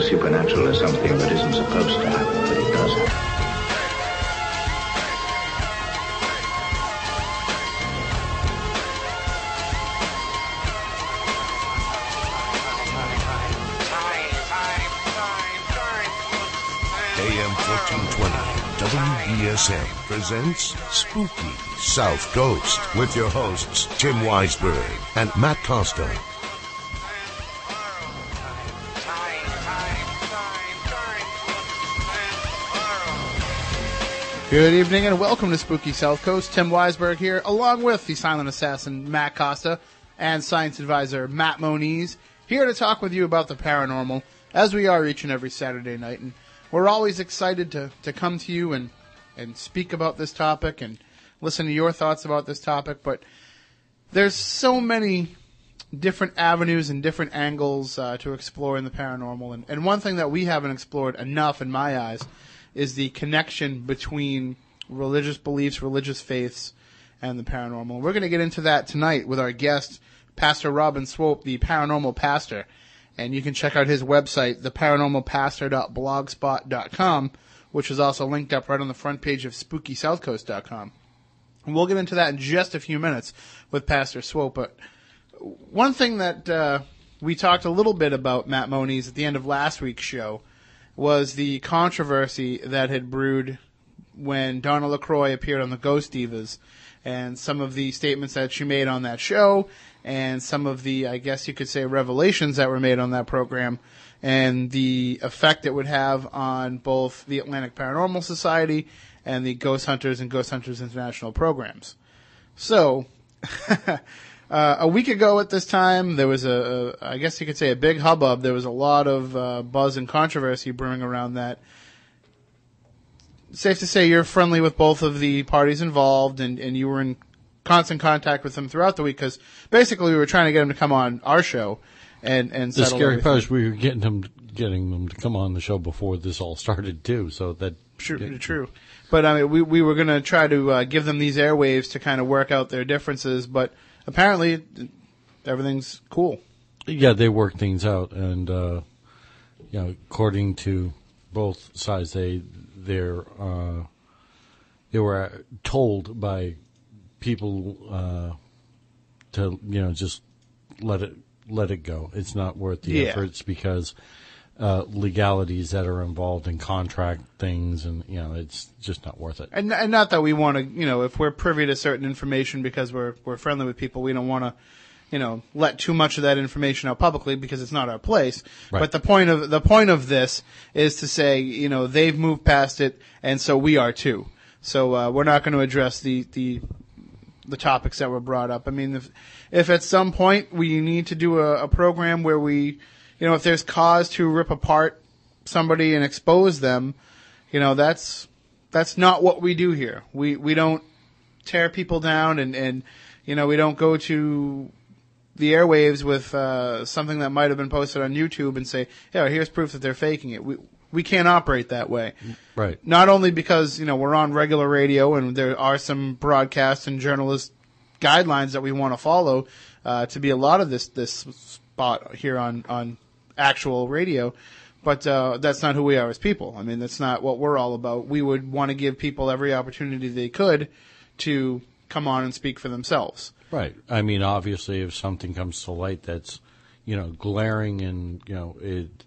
the supernatural as something that isn't supposed to happen, but it does. AM 1420, WBSM presents Spooky South Coast with your hosts, Tim Weisberg and Matt Costa. Good evening and welcome to Spooky South Coast. Tim Weisberg here, along with the silent assassin Matt Costa and science advisor Matt Moniz, here to talk with you about the paranormal, as we are each and every Saturday night. And we're always excited to, to come to you and, and speak about this topic and listen to your thoughts about this topic. But there's so many different avenues and different angles uh, to explore in the paranormal. And, and one thing that we haven't explored enough, in my eyes, is the connection between religious beliefs, religious faiths, and the paranormal. We're going to get into that tonight with our guest, Pastor Robin Swope, the paranormal pastor. And you can check out his website, theparanormalpastor.blogspot.com, which is also linked up right on the front page of SpookySouthCoast.com. And we'll get into that in just a few minutes with Pastor Swope. But one thing that uh, we talked a little bit about, Matt Moniz, at the end of last week's show was the controversy that had brewed when Donna LaCroix appeared on the Ghost Divas and some of the statements that she made on that show and some of the, I guess you could say, revelations that were made on that program and the effect it would have on both the Atlantic Paranormal Society and the Ghost Hunters and Ghost Hunters International programs. So, uh, a week ago at this time, there was a, a, I guess you could say, a big hubbub. There was a lot of uh, buzz and controversy brewing around that. Safe to say you're friendly with both of the parties involved, and, and you were in constant contact with them throughout the week because basically we were trying to get them to come on our show and and The scary everything. part is we were getting them, getting them to come on the show before this all started too. So that True, true. But I mean, we we were going to try to uh, give them these airwaves to kind of work out their differences, but apparently everything's cool. yeah, they worked things out, and uh, you know, according to both sides, they they're uh, they were told by people uh, to you know just let it let it go. It's not worth the Yeah. efforts because uh, legalities that are involved in contract things, and you know, it's just not worth it. And, and not that we want to, you know, if we're privy to certain information because we're we're friendly with people, we don't want to, you know, let too much of that information out publicly because it's not our place. Right. But the point of the point of this is to say, you know, they've moved past it, and so we are too. So uh, we're not going to address the the the topics that were brought up. I mean, if if at some point we need to do a, a program where we, you know, if there's cause to rip apart somebody and expose them, you know, that's that's not what we do here. We we don't tear people down and and you know we don't go to the airwaves with uh, something that might have been posted on YouTube and say, yeah, here's proof that they're faking it. We we can't operate that way Right. not only because you know we're on regular radio and there are some broadcast and journalist guidelines that we want to follow uh, to be a lot of this this spot here on on actual radio, but uh, that's not who we are as people. I mean, that's not what we're all about. We would want to give people every opportunity they could to come on and speak for themselves. Right. I mean, obviously, if something comes to light that's, you know, glaring and, you know, it,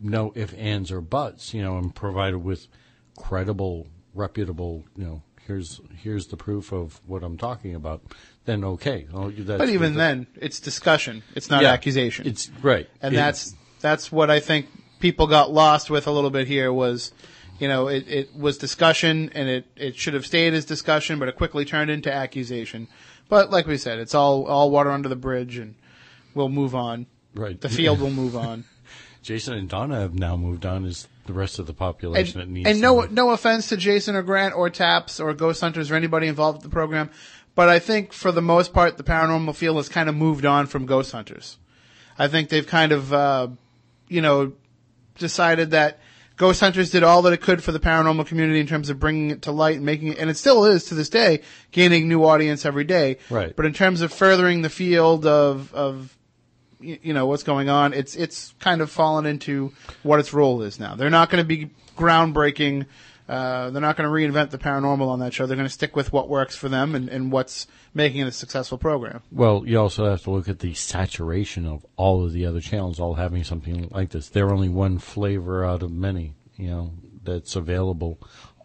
no if, ands, or buts, you know, and provided with credible, reputable, you know, here's here's the proof of what I'm talking about, then okay. Oh, well, that's- But even then, it's discussion. It's not Yeah, accusation. It's right. and It- that's that's what I think people got lost with a little bit here was, you know, it, it was discussion and it, it should have stayed as discussion, but it quickly turned into accusation. But like we said, it's all all water under the bridge, and we'll move on. right. The field will move on. Jason and Donna have now moved on as the rest of the population that and, needs and no move. no offense to Jason or Grant or Taps or Ghost Hunters or anybody involved with the program, but I think for the most part the paranormal field has kind of moved on from Ghost Hunters. I think they've kind of uh, you know decided that Ghost Hunters did all that it could for the paranormal community in terms of bringing it to light and making it, and it still is to this day, gaining new audience every day. Right. But in terms of furthering the field of of you know what's going on. It's it's kind of fallen into what its role is now. They're not going to be groundbreaking. Uh, they're not going to reinvent the paranormal on that show. They're going to stick with what works for them and, and what's making it a successful program. Well, you also have to look at the saturation of all of the other channels all having something like this. They're only one flavor out of many, you know, that's available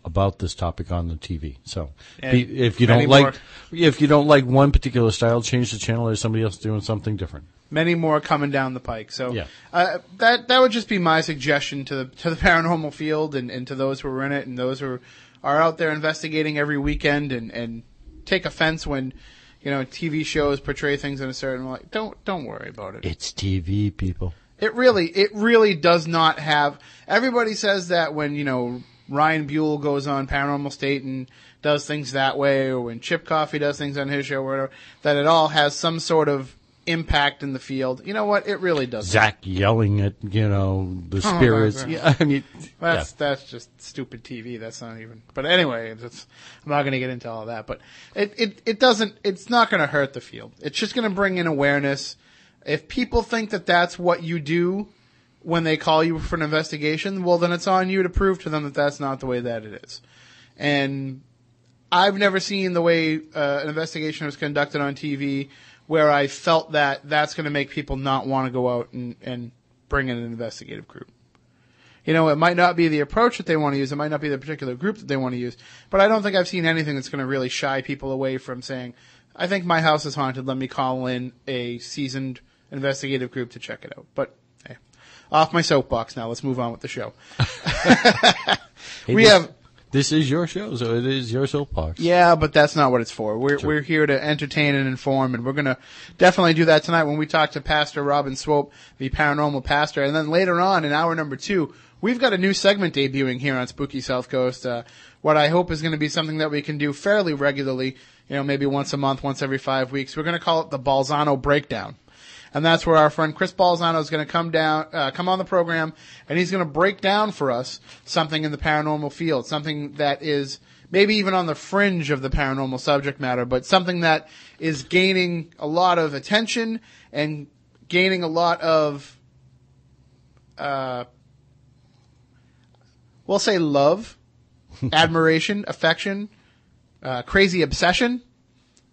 about this topic on the TV. So, And if you don't like, more- if you don't like one particular style, change the channel. There's somebody else doing something different. Many more coming down the pike. So Yeah. uh, that that would just be my suggestion to the to the paranormal field and, and to those who are in it and those who are out there investigating every weekend and, and take offense when you know TV shows portray things in a certain way. Don't don't worry about it. It's TV, people. It really, it really does not have. Everybody says that when you know Ryan Buell goes on Paranormal State and does things that way, or when Chip Coffey does things on his show, or whatever, that it all has some sort of impact in the field. You know what? It really doesn't. Zak yelling at you know the Oh, spirits. my yeah, I mean, That's yeah. that's just stupid TV. That's not even. But anyway, it's, I'm not going to get into all that. But it, it it doesn't. It's not going to hurt the field. It's just going to bring in awareness. If people think that that's what you do when they call you for an investigation, well, then it's on you to prove to them that that's not the way that it is. And I've never seen the way uh, an investigation was conducted on TV where I felt that that's going to make people not want to go out and, and bring in an investigative group. You know, it might not be the approach that they want to use. It might not be the particular group that they want to use. But I don't think I've seen anything that's going to really shy people away from saying, I think my house is haunted. Let me call in a seasoned investigative group to check it out. But off my soapbox now. Let's move on with the show. Hey, we this, have this is your show, so it is your soapbox. Yeah, but that's not what it's for. We're we're here to entertain and inform, and we're gonna definitely do that tonight when we talk to Pastor Robin Swope, the paranormal pastor, and then later on in hour number two, we've got a new segment debuting here on Spooky South Coast. Uh, what I hope is going to be something that we can do fairly regularly. You know, maybe once a month, once every five weeks. We're going to call it the Balzano Breakdown and that's where our friend Chris Balzano is going to come down, uh, come on the program, and he's going to break down for us something in the paranormal field, something that is maybe even on the fringe of the paranormal subject matter, but something that is gaining a lot of attention and gaining a lot of, uh, we'll say love, admiration, affection, uh, crazy obsession.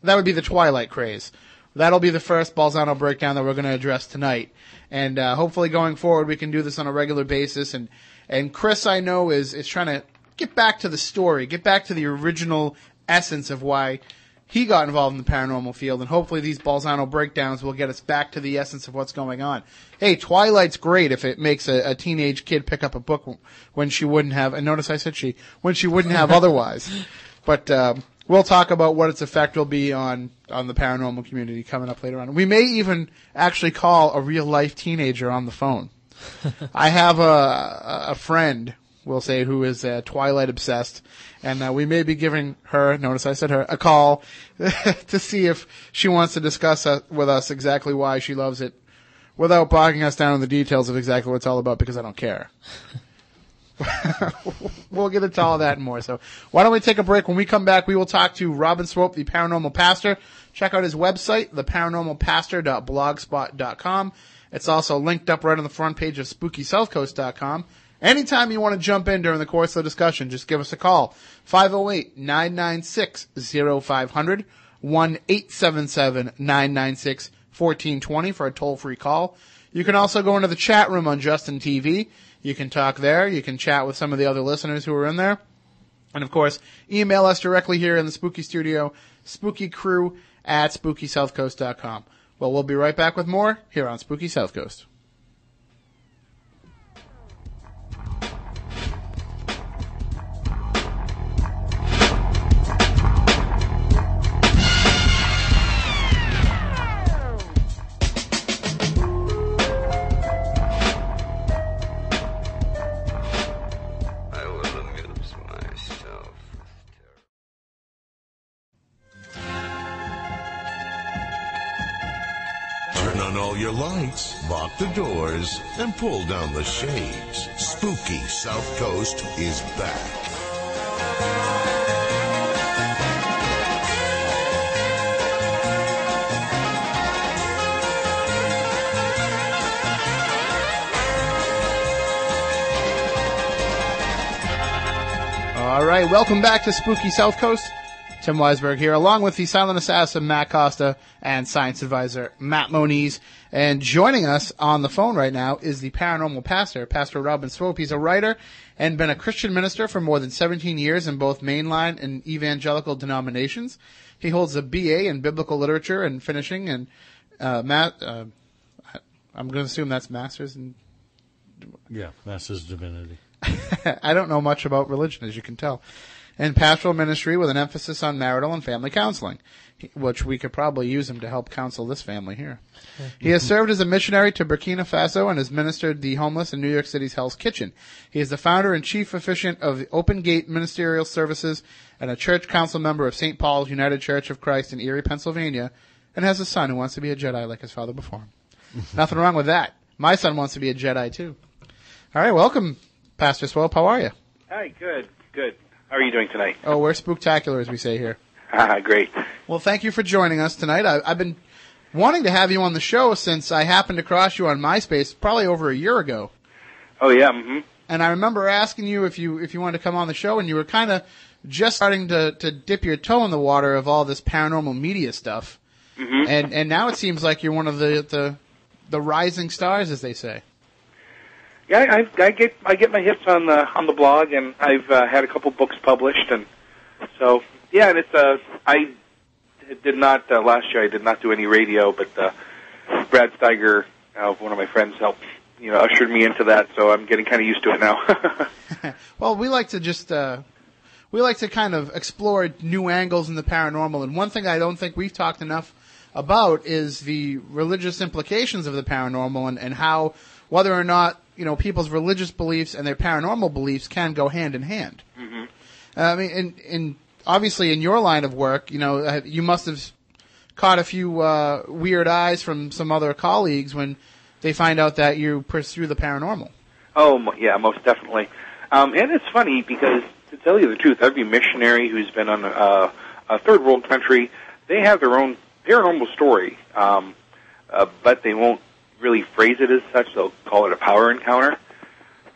That would be the Twilight craze. That'll be the first Balzano breakdown that we're going to address tonight, and uh, hopefully going forward we can do this on a regular basis. And and Chris, I know is is trying to get back to the story, get back to the original essence of why he got involved in the paranormal field, and hopefully these Balzano breakdowns will get us back to the essence of what's going on. Hey, Twilight's great if it makes a, a teenage kid pick up a book when she wouldn't have. And notice I said she when she wouldn't have otherwise. But um, we'll talk about what its effect will be on on the paranormal community coming up later on. We may even actually call a real life teenager on the phone. I have a a friend, we'll say, who is uh, Twilight obsessed, and uh, we may be giving her. Notice I said her a call to see if she wants to discuss uh, with us exactly why she loves it, without bogging us down in the details of exactly what it's all about, because I don't care. we'll get into all that and more. So why don't we take a break? When we come back, we will talk to Robin Swope, the paranormal pastor. Check out his website, theparanormalpastor.blogspot.com. It's also linked up right on the front page of SpookySouthCoast.com. Anytime you want to jump in during the course of the discussion, just give us a call. 508-996-0500, 1-877-996-1420 for a toll-free call. You can also go into the chat room on Justin TV. You can talk there. You can chat with some of the other listeners who are in there. And of course, email us directly here in the Spooky Studio, spookycrew at spookysouthcoast.com. Well, we'll be right back with more here on Spooky South Coast. lock the doors, and pull down the shades. Spooky South Coast is back. All right, welcome back to Spooky South Coast. Tim Weisberg here, along with the silent assassin Matt Costa and science advisor Matt Moniz. And joining us on the phone right now is the paranormal pastor, Pastor Robin Swope. He's a writer and been a Christian minister for more than 17 years in both mainline and evangelical denominations. He holds a BA in biblical literature and finishing, and uh, Matt, uh, I'm going to assume that's master's in Yeah, Master's Divinity. I don't know much about religion, as you can tell. And pastoral ministry with an emphasis on marital and family counseling, which we could probably use him to help counsel this family here. He has served as a missionary to Burkina Faso and has ministered the homeless in New York City's Hell's Kitchen. He is the founder and chief officiant of the Open Gate Ministerial Services and a church council member of St. Paul's United Church of Christ in Erie, Pennsylvania, and has a son who wants to be a Jedi like his father before him. Nothing wrong with that. My son wants to be a Jedi too. All right, welcome, Pastor Swope. How are you? Hi, good, good. How are you doing tonight? Oh, we're spooktacular, as we say here. Ah, great. Well, thank you for joining us tonight. I, I've been wanting to have you on the show since I happened to cross you on MySpace probably over a year ago. Oh yeah, hmm And I remember asking you if you if you wanted to come on the show, and you were kind of just starting to, to dip your toe in the water of all this paranormal media stuff. Mm-hmm. And and now it seems like you're one of the the, the rising stars, as they say. Yeah, I, I get I get my hits on the on the blog, and I've uh, had a couple books published, and so yeah, and it's uh I did not uh, last year. I did not do any radio, but uh, Brad Steiger, uh, one of my friends, helped you know ushered me into that, so I'm getting kind of used to it now. Well, we like to just uh, we like to kind of explore new angles in the paranormal, and one thing I don't think we've talked enough about is the religious implications of the paranormal and, and how whether or not you know people's religious beliefs and their paranormal beliefs can go hand in hand. mm-hmm. Uh, I mean, and, in obviously in your line of work, you know, uh, you must have caught a few uh, weird eyes from some other colleagues when they find out that you pursue the paranormal. Oh, yeah, most definitely. Um, and it's funny because, to tell you the truth, every missionary who's been on a, a third world country, they have their own paranormal story, um, uh, but they won't really phrase it as such. They'll call it a power encounter.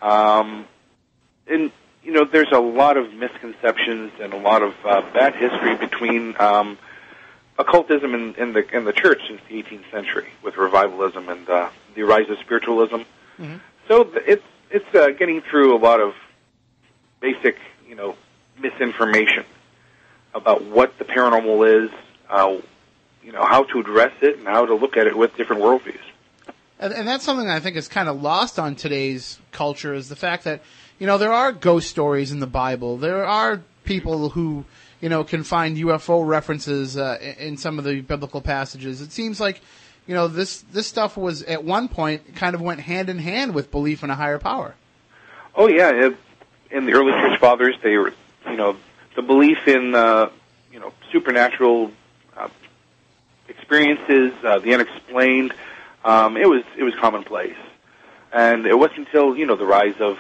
Um, and you know, there's a lot of misconceptions and a lot of uh, bad history between um, occultism and, and the and the church since the 18th century, with revivalism and uh, the rise of spiritualism. So it's it's uh, getting through a lot of basic, you know, misinformation about what the paranormal is, uh, you know, how to address it, and how to look at it with different worldviews. And, and that's something I think is kind of lost on today's culture is the fact that, you know, there are ghost stories in the Bible. There are people who, you know, can find UFO references uh, in some of the biblical passages. It seems like, you know, this this stuff was at one point kind of went hand in hand with belief in a higher power. Oh yeah, it, in the early church fathers, they were, you know, the belief in, uh, you know, supernatural uh, experiences, uh, the unexplained. Um, it was it was commonplace, and it wasn't until you know the rise of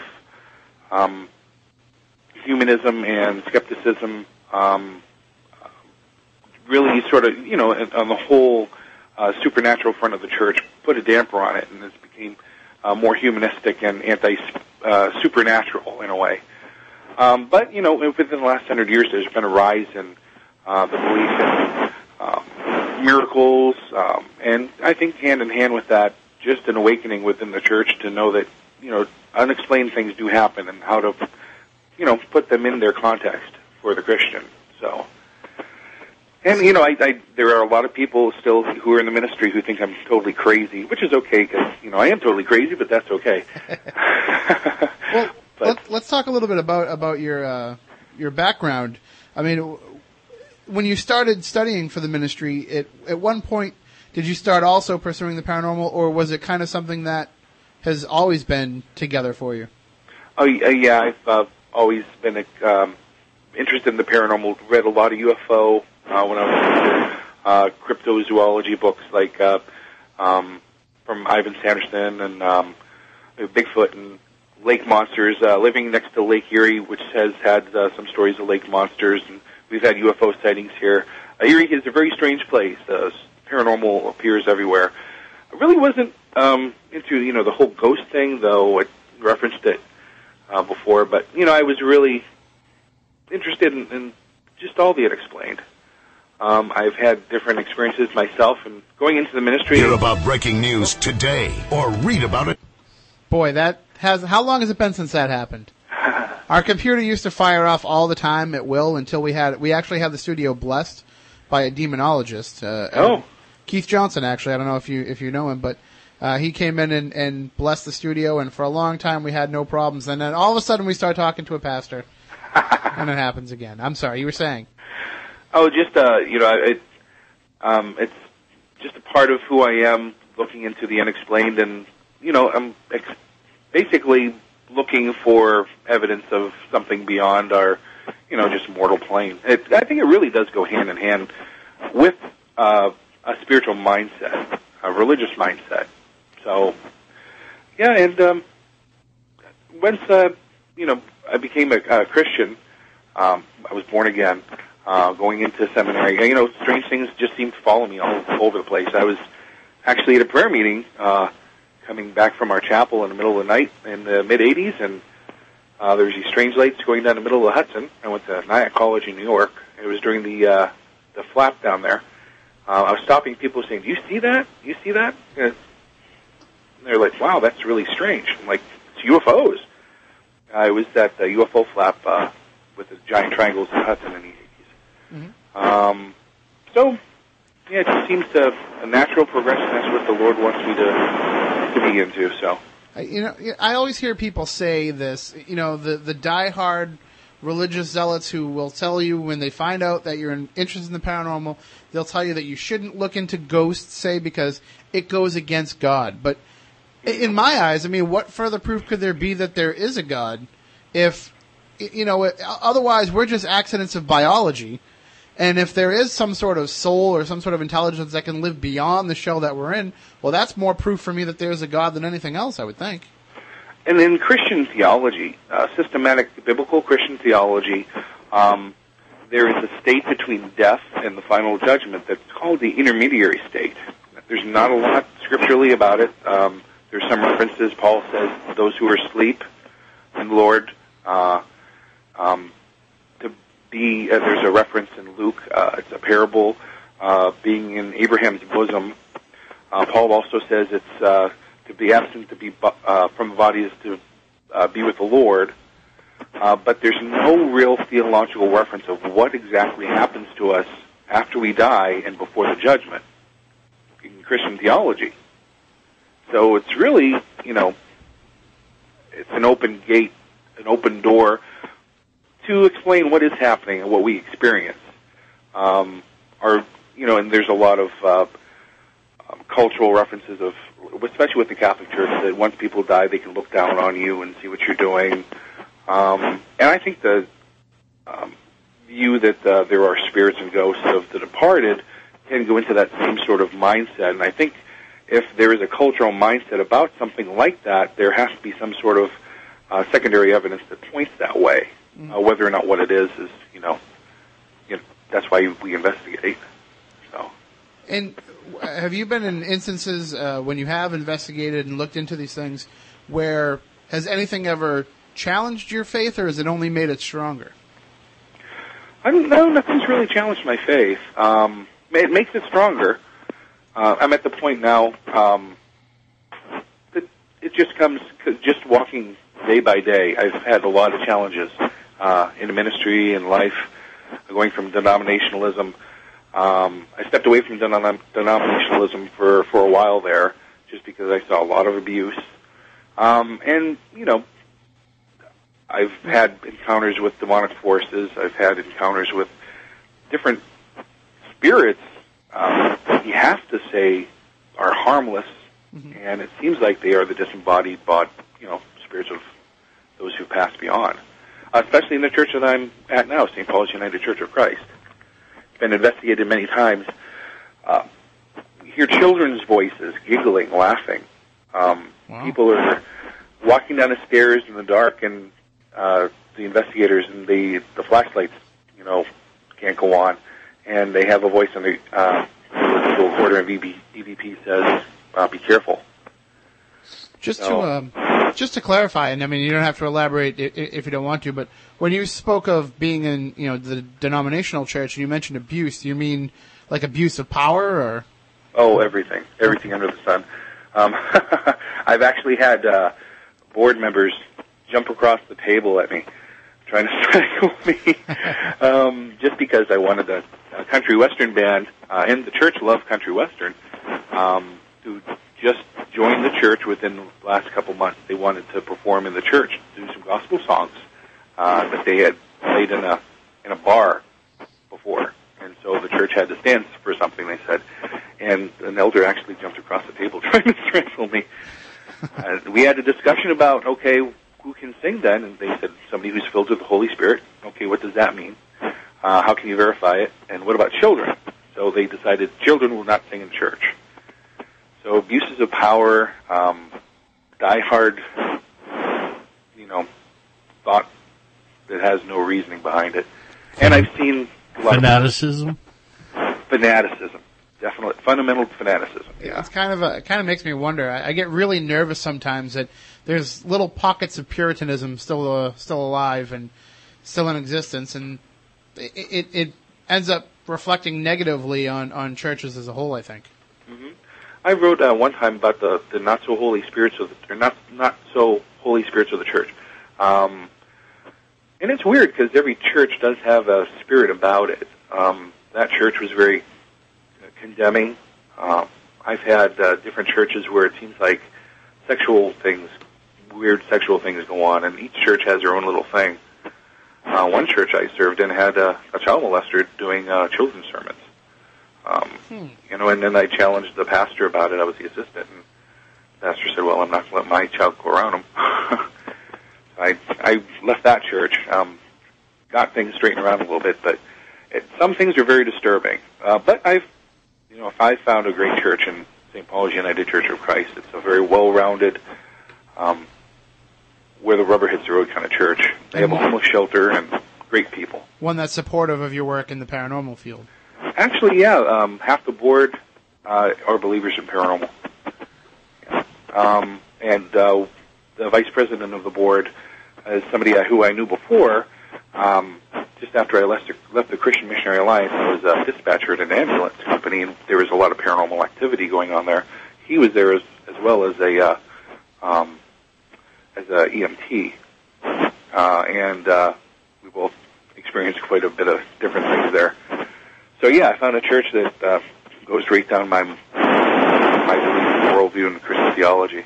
um, humanism and skepticism um, really sort of you know on the whole uh, supernatural front of the church put a damper on it, and it became uh, more humanistic and anti uh, supernatural in a way. Um, but you know, within the last hundred years, there's been a rise in uh, the belief in miracles, um, and I think hand in hand with that, just an awakening within the church to know that you know unexplained things do happen and how to you know put them in their context for the Christian. So. And you know, I, I there are a lot of people still who are in the ministry who think I'm totally crazy, which is okay because you know I am totally crazy, but that's okay. Well, But- let, let's talk a little bit about about your uh, your background. I mean, w- when you started studying for the ministry, it, at one point, did you start also pursuing the paranormal, or was it kind of something that has always been together for you? Oh uh, yeah, I've uh, always been um, interested in the paranormal. Read a lot of UFO uh, when I was younger. Uh, cryptozoology books like uh, um, from Ivan Sanderson and um, Bigfoot and lake monsters. Uh, living next to Lake Erie, which has had uh, some stories of lake monsters, and we've had UFO sightings here. Uh, Erie is a very strange place. Uh, paranormal appears everywhere. I really wasn't um, into you know the whole ghost thing, though. I referenced it uh, before, but you know, I was really interested in, in just all the unexplained. Um, I've had different experiences myself, and going into the ministry. Hear about breaking news today or read about it Boy, that has. How long has it been since that happened? Our computer used to fire off all the time at will until we had. We actually had the studio blessed by a demonologist. Uh, Oh. Keith Johnson. Actually, I don't know if you if you know him, but uh, he came in and, and blessed the studio, and for a long time we had no problems. And then all of a sudden we start talking to a pastor, and it happens again. I'm sorry, you were saying. Oh, just uh, you know, it, um, it's just a part of who I am, looking into the unexplained, and you know, I'm ex- basically looking for evidence of something beyond our, you know, just mortal plane. It, I think it really does go hand in hand with uh, a spiritual mindset, a religious mindset. So, yeah, and um, once uh, you know I became a, a Christian, um, I was born again. Uh, going into seminary, you know, strange things just seemed to follow me all over the place. I was actually at a prayer meeting, uh, coming back from our chapel in the middle of the night in the mid '80s, and uh, there was these strange lights going down the middle of the Hudson. I went to Nyack College in New York. It was during the uh, the flap down there. Uh, I was stopping people saying, "Do you see that? Do you see that?" And they're like, "Wow, that's really strange." I'm like, "It's UFOs." Uh, it was that uh, UFO flap uh, with the giant triangles in Hudson in the 80s. Um, so, yeah, it just seems to a natural progression. That's what the Lord wants me to to be into. So, You know, I always hear people say this. You know, the the diehard religious zealots who will tell you when they find out that you're interested in the paranormal, they'll tell you that you shouldn't look into ghosts, say because it goes against God. But in my eyes, I mean, what further proof could there be that there is a God if you know? Otherwise, we're just accidents of biology. And if there is some sort of soul or some sort of intelligence that can live beyond the shell that we're in, well, that's more proof for me that there's a God than anything else, I would think. and in Christian theology, uh, systematic biblical Christian theology, um, there is a state between death and the final judgment that's called the intermediary state. There's not a lot scripturally about it. Um, there's some references. Paul says those who are asleep in the Lord. Uh, um, to be, uh, there's a reference in Luke. Uh, it's a parable. Uh, being in Abraham's bosom. Uh, Paul also says it's uh, to be absent to be bu- uh, from the body is to uh, be with the Lord. Uh, but there's no real theological reference of what exactly happens to us after we die and before the judgment in Christian theology. So it's really, you know, it's an open gate, an open door to explain what is happening and what we experience. Um, or, you know, and there's a lot of uh, um, cultural references of, especially with the Catholic Church, that once people die, they can look down on you and see what you're doing. Um, and I think the um, view that uh, there are spirits and ghosts of the departed can go into that same sort of mindset. And I think if there is a cultural mindset about something like that, there has to be some sort of uh, secondary evidence that points that way. Uh, whether or not what it is is, you know, you know, that's why we investigate. So. And have you been in instances uh, when you have investigated and looked into these things where has anything ever challenged your faith or has it only made it stronger? I don't know. Nothing's really challenged my faith. Um, it makes it stronger. Uh, I'm at the point now um, that it just comes just walking day by day. I've had a lot of challenges uh, in ministry and life, going from denominationalism. Um, I stepped away from denom- denominationalism for for a while there, just because I saw a lot of abuse. Um, and you know, I've had encounters with demonic forces. I've had encounters with different spirits um, that you have to say are harmless, and it seems like they are the disembodied, bod, you know, spirits of those who passed beyond. Especially in the church that I'm at now, St. Paul's United Church of Christ. It's been investigated many times. Uh, hear children's voices giggling, laughing. Um, Wow. People are walking down the stairs in the dark, and uh, the investigators and the the flashlights, you know, can't go on, and they have a voice on the uh, recorder, and VB, EVP says, uh, "Be careful." Just to um, just to clarify, and I mean, you don't have to elaborate if you don't want to, but when you spoke of being in, you know, the denominational church, and you mentioned abuse, you mean like abuse of power, or Oh, everything, everything under the sun. Um, I've actually had uh, board members jump across the table at me, trying to strangle me, um, just because I wanted a, a country western band, uh, and the church loved country western, um, to just join the church within the last couple months. They wanted to perform in the church, do some gospel songs uh, that they had played in a in a bar before, and so the church had to stand for something. They said, and an elder actually jumped across the table trying to strangle me. Uh, we had a discussion about okay, who can sing then? And they said somebody who's filled with the Holy Spirit. Okay, what does that mean? Uh, how can you verify it? And what about children? So they decided children will not sing in church. So abuses of power, um, diehard, you know, thought that has no reasoning behind it. And I've seen a lot of Fanaticism. fanaticism, definitely fundamental fanaticism. Yeah, it's kind of a, it kind of makes me wonder. I, I get really nervous sometimes that there's little pockets of Puritanism still uh, still alive and still in existence, and it, it it ends up reflecting negatively on on churches as a whole. I think. I wrote uh, one time about the, the not so holy spirits of the or not not so holy spirits of the church, um, and it's weird because every church does have a spirit about it. Um, that church was very uh, condemning. Uh, I've had uh, different churches where it seems like sexual things, weird sexual things go on, and each church has their own little thing. Uh, one church I served in had a, a child molester doing uh, children's sermons. Um, You know, and then I challenged the pastor about it. I was the assistant, and the pastor said, "Well, I'm not going to let my child go around him." I I left that church, um, got things straightened around a little bit, but it, some things are very disturbing. Uh, but I've, you know, if I found a great church in St. Paul's United Church of Christ, it's a very well-rounded, um, where the rubber hits the road kind of church. They have a homeless shelter and great people. One that's supportive of your work in the paranormal field. Actually, yeah, um, half the board uh, are believers in paranormal. Um, and uh, the vice president of the board is somebody who I knew before. Um, just after I left the, left the Christian Missionary Alliance, I was a dispatcher at an ambulance company, and there was a lot of paranormal activity going on there. He was there as, as well as a uh, um, as a EMT, uh, and uh, we both experienced quite a bit of different things there. So yeah, I found a church that uh, goes right down my my worldview, and Christian theology.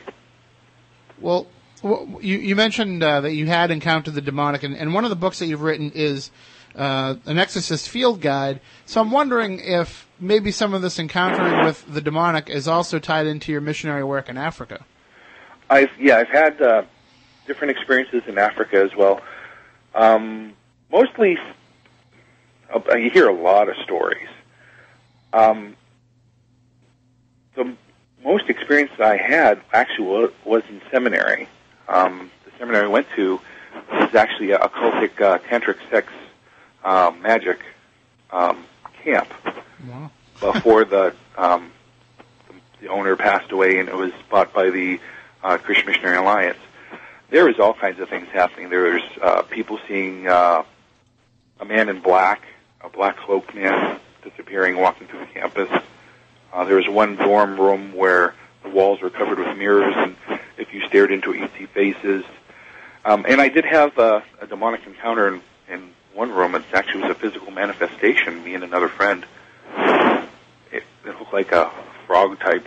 Well, you, you mentioned uh, that you had encountered the demonic, and, and one of the books that you've written is uh, an exorcist field guide. So I'm wondering if maybe some of this encountering with the demonic is also tied into your missionary work in Africa. I've yeah, I've had uh, different experiences in Africa as well. Um, mostly, you hear a lot of stories. Um, the most experience that I had actually was in seminary. Um, the seminary I went to was actually a occultic uh, tantric sex uh, magic um, camp Wow. before the um, the owner passed away and it was bought by the uh, Christian Missionary Alliance. There was all kinds of things happening. There was uh, people seeing uh, a man in black, a black cloaked man disappearing, walking through the campus. Uh, there was one dorm room where the walls were covered with mirrors, and if you stared into it, you'd see faces. Um, and I did have uh, a demonic encounter in, in one room. It actually was a physical manifestation. Me and another friend. It, it looked like a frog type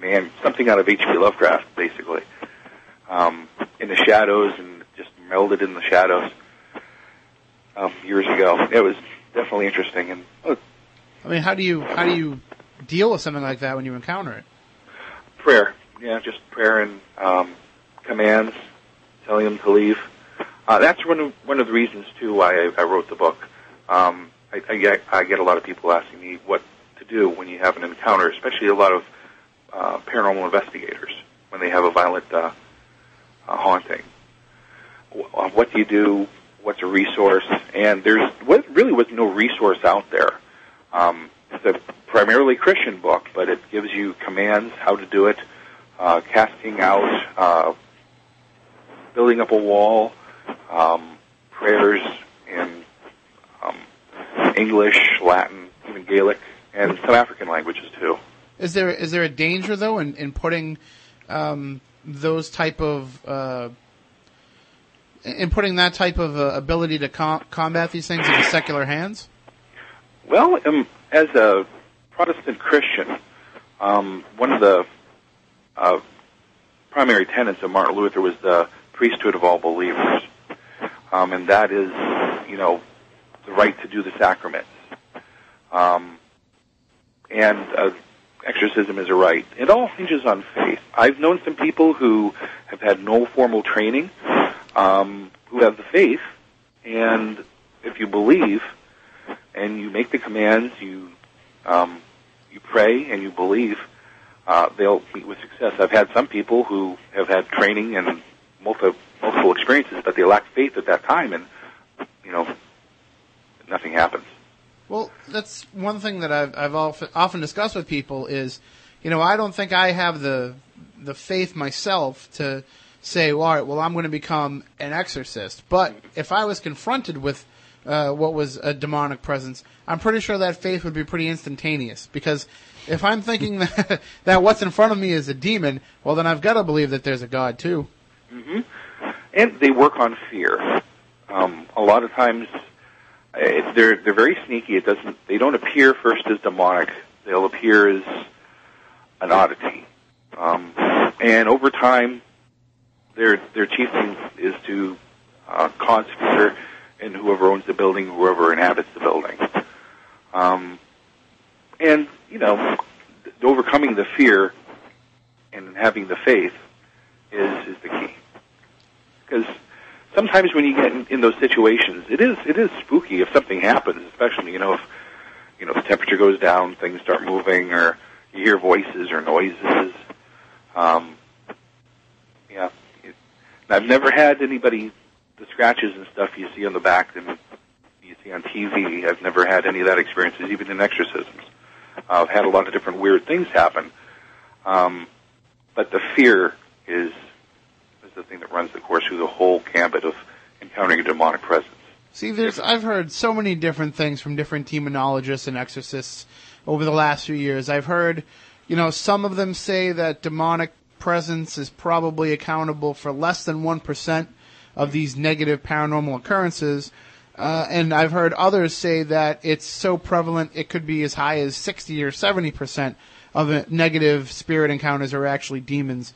man, something out of H.P. Lovecraft, basically. Um, in the shadows and just melded in the shadows. Um, years ago, it was definitely interesting. And oh, I mean, how do you how do you deal with something like that when you encounter it? prayer, yeah, just prayer and um, commands, telling them to leave. Uh, that's one of one of the reasons too why I, I wrote the book. Um, I, I, get, I get a lot of people asking me what to do when you have an encounter, especially a lot of uh, paranormal investigators when they have a violent uh, uh, haunting. Wh- What do you do? What's a resource? And there's what really was no resource out there. Um, it's a primarily Christian book, but it gives you commands how to do it, uh, casting out uh, building up a wall, um, prayers in um, English, Latin, even Gaelic, and some African languages too. Is there is there a danger though in, in putting um, those type of uh, in putting that type of uh, ability to com- combat these things into secular hands? Well, um, as a Protestant Christian, um, one of the uh, primary tenets of Martin Luther was the priesthood of all believers, um, and that is, you know, the right to do the sacraments. Um, and uh, exorcism is a right. It all hinges on faith. I've known some people who have had no formal training, um, who have the faith, and if you believe and you make the commands, you um, you pray and you believe, uh, they'll meet with success. I've had some people who have had training and multiple multiple experiences, but they lack faith at that time, and you know, nothing happens. Well, that's one thing that I've, I've often, often discussed with people is, you know, I don't think I have the the faith myself to say, well, all right, well, I'm going to become an exorcist. But if I was confronted with uh, what was a demonic presence, I'm pretty sure that faith would be pretty instantaneous. Because if I'm thinking that, that what's in front of me is a demon, well, then I've got to believe that there's a God too. and they work on fear. Um, a lot of times, it, they're they're very sneaky. It doesn't. They don't appear first as demonic. They'll appear as an oddity, um, and over time, their their chief thing is to uh, cause fear in whoever owns the building, whoever inhabits the building, um, and you know, overcoming the fear and having the faith is is the key because sometimes when you get in, in those situations, it is it is spooky if something happens, especially you know if you know the temperature goes down, things start moving, or you hear voices or noises. Um, I've never had anybody the scratches and stuff you see on the back and you see on TV. I've never had any of that experiences, even in exorcisms. Uh, I've had a lot of different weird things happen, um, but the fear is is the thing that runs the course through the whole gambit of encountering a demonic presence. See, there's I've heard so many different things from different demonologists and exorcists over the last few years. I've heard, you know, some of them say that demonic presence is probably accountable for less than 1% of these negative paranormal occurrences. Uh, and I've heard others say that it's so prevalent it could be as high as 60 or 70% of negative spirit encounters are actually demons.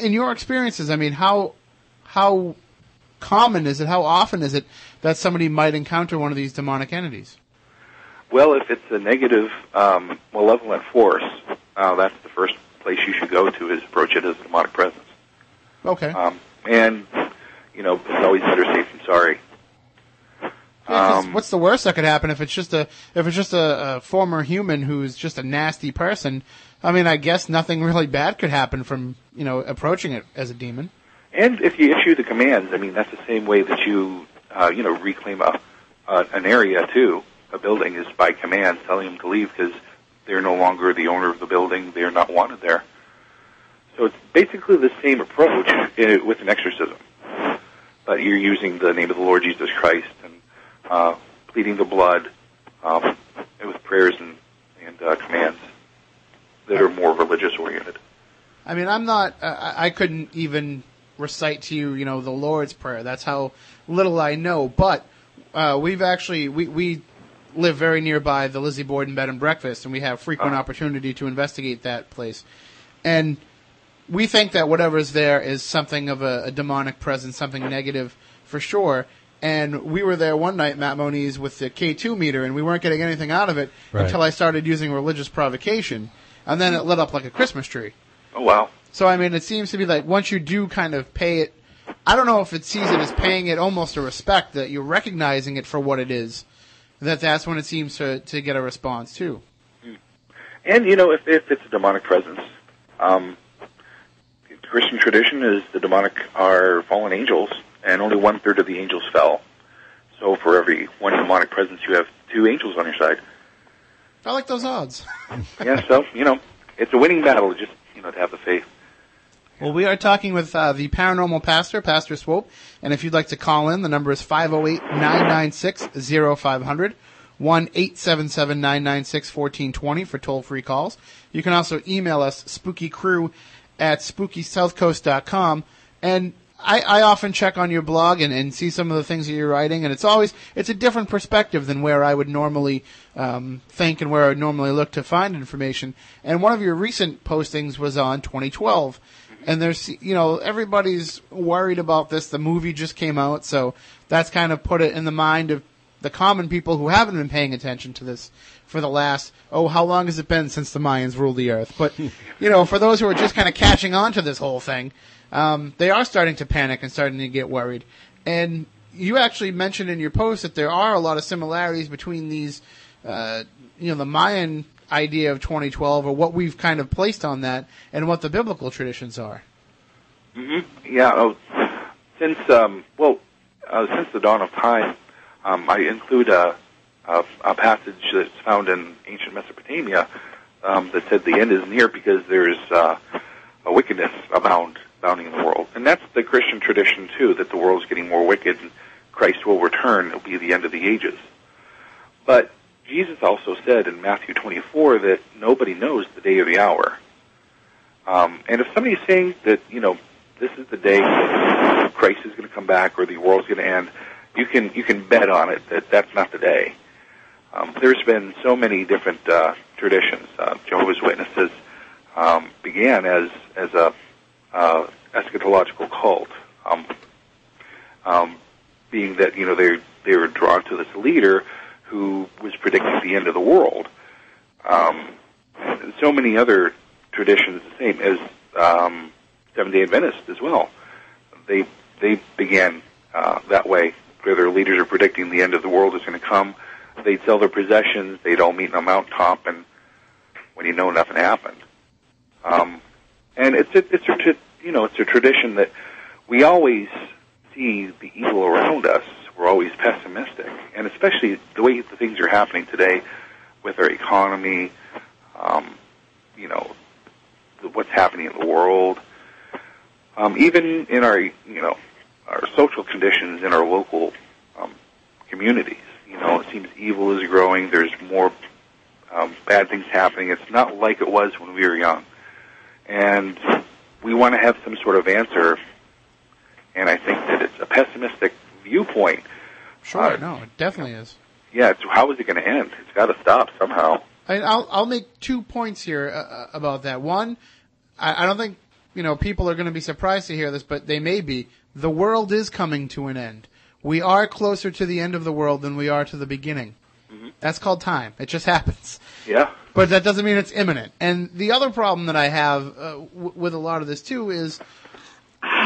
In your experiences, I mean, how, how common is it? How often is it that somebody might encounter one of these demonic entities? Well, if it's a negative, um, malevolent force, uh, that's the first place you should go to is approach it as a demonic presence. Okay. Um, and you know, it's always better safe than sorry. Yeah, Um, what's the worst that could happen if it's just a if it's just a, a former human who's just a nasty person? I mean, I guess nothing really bad could happen from you know approaching it as a demon. And if you issue the commands, I mean, that's the same way that you, uh, you know, reclaim a, uh, an area too. A building is by commands, telling them to leave because they're no longer the owner of the building. They're not wanted there. So it's basically the same approach with an exorcism, but you're using the name of the Lord Jesus Christ and uh, pleading the blood um, with prayers and, and uh, commands that are more religious oriented. I mean, I'm not. Uh, I I couldn't even recite to you, you know, the Lord's Prayer. That's how little I know. But uh, we've actually we we live very nearby the Lizzie Borden Bed and Breakfast, and we have frequent Uh-huh. opportunity to investigate that place. And we think that whatever's there is something of a, a demonic presence, something negative for sure. And we were there one night, Matt Moniz, with the K2 meter, and we weren't getting anything out of it Right. until I started using religious provocation. And then it lit up like a Christmas tree. Oh wow! So I mean, it seems to be like once you do kind of pay it, I don't know if it sees it as paying it almost a respect that you're recognizing it for what it is. That that's when it seems to to get a response too. And you know, if if it's a demonic presence, um, Christian tradition is the demonic are fallen angels, and only one third of the angels fell. So for every one demonic presence, you have two angels on your side. I like those odds. yeah, so you know, it's a winning battle. Just you know, to have the faith. Well, we are talking with uh, the paranormal pastor, Pastor Swope, and if you'd like to call in, the number is 508-996-0500, 1-877-996-1420 for toll-free calls. You can also email us, spookycrew at spookysouthcoast.com, and I, I often check on your blog and, and see some of the things that you're writing, and it's always it's a different perspective than where I would normally um, think and where I would normally look to find information. And one of your recent postings was on 2012, and there's you know everybody's worried about this. The movie just came out, so that's kind of put it in the mind of the common people who haven't been paying attention to this for the last oh how long has it been since the Mayans ruled the earth? But you know for those who are just kind of catching on to this whole thing, um, they are starting to panic and starting to get worried. And you actually mentioned in your post that there are a lot of similarities between these, uh, you know, the Mayan idea of 2012 or what we've kind of placed on that and what the biblical traditions are. Mm-hmm. Yeah. Oh, since um, well, uh, since the dawn of time, um, I include a, a, a passage that's found in ancient Mesopotamia um, that said the end is near because there's uh, a wickedness abound abounding in the world, and that's the Christian tradition too. That the world's getting more wicked, and Christ will return. It'll be the end of the ages. But Jesus also said in Matthew 24 that nobody knows the day or the hour. Um, and if somebody's saying that, you know, this is the day Christ is going to come back or the world's going to end, you can you can bet on it that that's not the day. Um, there's been so many different uh, traditions. Uh, Jehovah's Witnesses um, began as as a uh, eschatological cult, um, um, being that you know they they were drawn to this leader who was predicting the end of the world. Um, so many other traditions, the same as um, Seventh Day Adventists as well. They they began uh, that way, where their leaders are predicting the end of the world is going to come. They'd sell their possessions. They'd all meet on a mountaintop, and when you know, nothing happened. Um, and it's a, it's a you know it's a tradition that we always see the evil around us. We're always pessimistic, and especially the way the things are happening today with our economy. Um, you know what's happening in the world. Um, even in our you know our social conditions in our local um, communities. You know, it seems evil is growing. There's more um, bad things happening. It's not like it was when we were young and we want to have some sort of answer. And I think that it's a pessimistic viewpoint. Sure, Uh, no, it definitely is. Yeah, it's, how is it going to end? It's got to stop somehow. I, I'll I'll make two points here uh, uh, about that. One, I, I don't think you know people are going to be surprised to hear this, but they may be. The world is coming to an end. We are closer to the end of the world than we are to the beginning. That's called time. It just happens. Yeah. But that doesn't mean it's imminent. And the other problem that I have uh, w- with a lot of this too is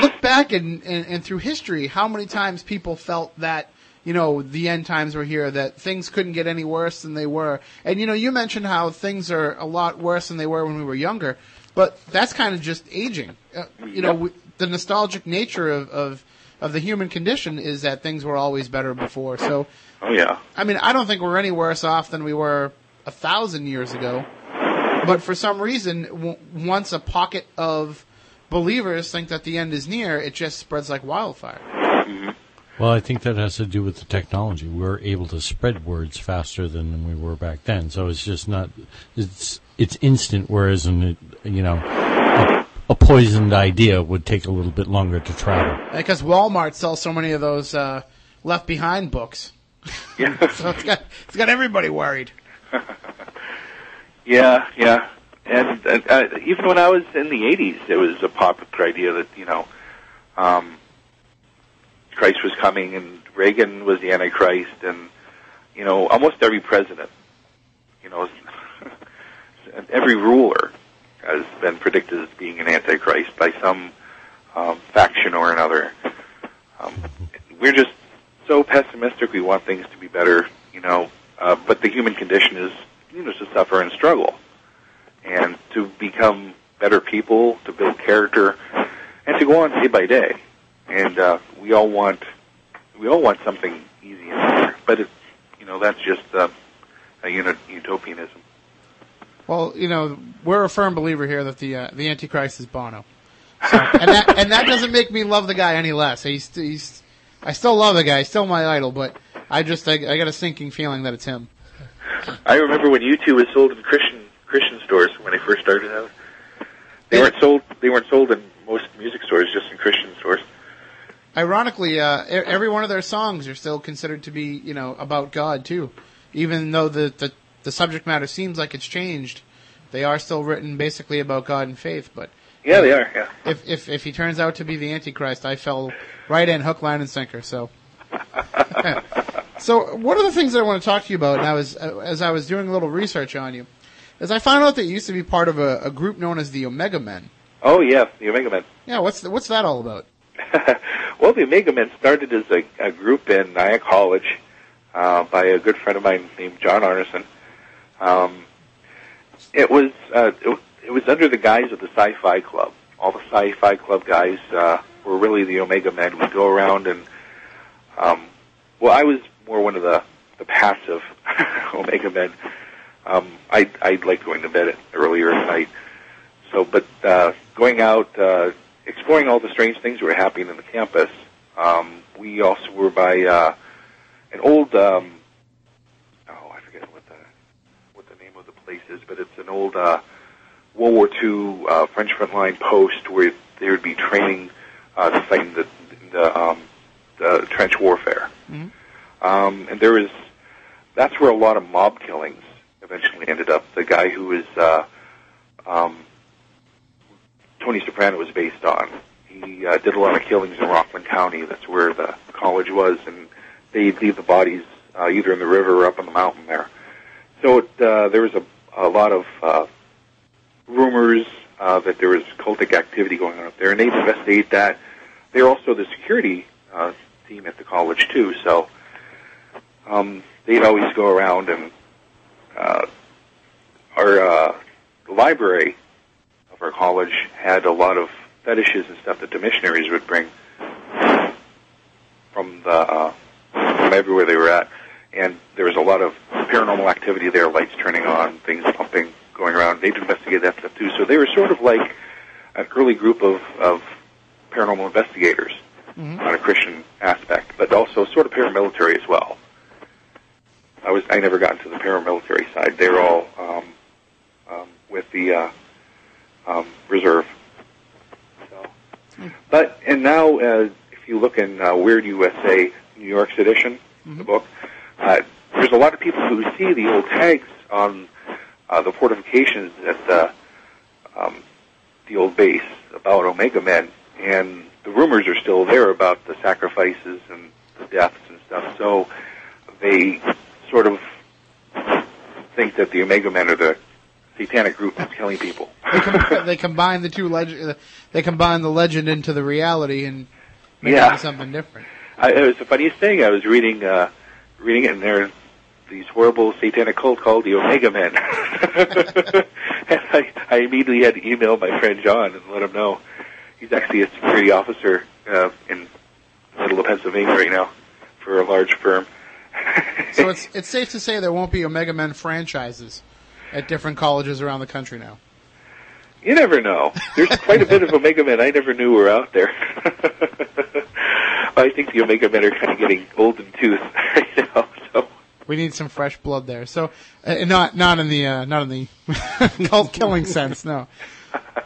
look back and, and, and through history, how many times people felt that you know the end times were here, that things couldn't get any worse than they were. And you know, you mentioned how things are a lot worse than they were when we were younger, but that's kind of just aging. Uh, you know, we, the nostalgic nature of, of of the human condition is that things were always better before. So. Oh yeah. I mean, I don't think we're any worse off than we were a thousand years ago. But for some reason, w- once a pocket of believers think that the end is near, it just spreads like wildfire. Well, I think that has to do with the technology. We're able to spread words faster than we were back then. So it's just not it's it's instant. Whereas in it, you know a, a poisoned idea would take a little bit longer to travel. Because Walmart sells so many of those uh, Left Behind books, Yeah. so it's got it's got everybody worried. Yeah, yeah. And uh, even when I was in the 80s, it was a popular idea that, you know, um, Christ was coming and Reagan was the Antichrist and, you know, almost every president, you know, every ruler has been predicted as being an Antichrist by some um, faction or another. Um, we're just so pessimistic. We want things to be better, you know, uh, but the human condition is, you know, to suffer and struggle and to become better people, to build character, and to go on day by day. And uh, we all want we all want something easy in there, but it, you know that's just uh, a uni- utopianism. Well, you know, we're a firm believer here that the uh, the Antichrist is Bono. So, and that and that doesn't make me love the guy any less. He's he's I still love the guy. He's still my idol, but I just I, I got a sinking feeling that it's him. I remember when U2 was sold in Christian Christian stores when they first started out. They weren't sold. They weren't sold in most music stores, just in Christian stores. Ironically, uh, every one of their songs are still considered to be, you know, about God too. Even though the, the the subject matter seems like it's changed, they are still written basically about God and faith. But Yeah, they are. Yeah. if if if he turns out to be the Antichrist, I fell right in hook, line, and sinker. So. So one of the things that I want to talk to you about, and I was uh, as I was doing a little research on you, is I found out that you used to be part of a, a group known as the Omega Men. Oh yes, the Omega Men. Yeah, what's the, what's that all about? well, the Omega Men started as a, a group in Nyack College uh, by a good friend of mine named John Arneson. Um, it was uh, it, it was under the guise of the Sci-Fi Club. All the Sci-Fi Club guys uh, were really the Omega Men. We'd go around and um, well, I was more one of the the passive Omega Men. Um, I I liked going to bed earlier at night. So, but uh, going out, uh, exploring all the strange things that were happening in the campus. Um, we also were by uh, an old, um, oh, I forget what the what the name of the place is, but it's an old uh, World War II uh, French frontline post where they would be training uh, to fight in the the, um, the trench warfare. Mhm. Um, and there was that's where a lot of mob killings eventually ended up. The guy who was uh, um, Tony Soprano was based on. He uh, did a lot of killings in Rockland County. That's where the college was, and they'd leave the bodies uh, either in the river or up on the mountain there. So it, uh, there was a, a lot of uh, rumors uh, that there was cultic activity going on up there, and they investigate that. They're also the security uh, team at the college too, so um, they'd always go around and uh, our uh, library of our college had a lot of fetishes and stuff that the missionaries would bring from the uh, from everywhere they were at, and there was a lot of paranormal activity there, lights turning on, things pumping, going around. They'd investigate that stuff too. So they were sort of like an early group of, of paranormal investigators Mhm. on a Christian aspect, but also sort of paramilitary as well. I was I never got into the paramilitary side. They were all um, um, with the uh, um, reserve. So, but and now uh, if you look in uh, Weird USA New York's edition, the book, uh, there's a lot of people who see the old tags on uh, the fortifications at the um, the old base about Omega Men, and the rumors are still there about the sacrifices and the deaths and stuff. So they sort of think that the Omega Men are the satanic group that's killing people. They, com- they combine the two legend. They combine the legend into the reality and make Yeah. something different. I, it was the funniest thing. I was reading, uh, reading it, and there these horrible satanic cult called the Omega Men. and I, I immediately had to email my friend John and let him know. He's actually a security officer uh, in the middle of Pennsylvania right now for a large firm. So it's it's safe to say there won't be Omega Men franchises at different colleges around the country now. You never know. There's quite a bit of Omega Men I never knew were out there. I think the Omega Men are kind of getting old in tooth right now. So We need some fresh blood there. So uh, not not in the uh, not in the cult killing sense, no.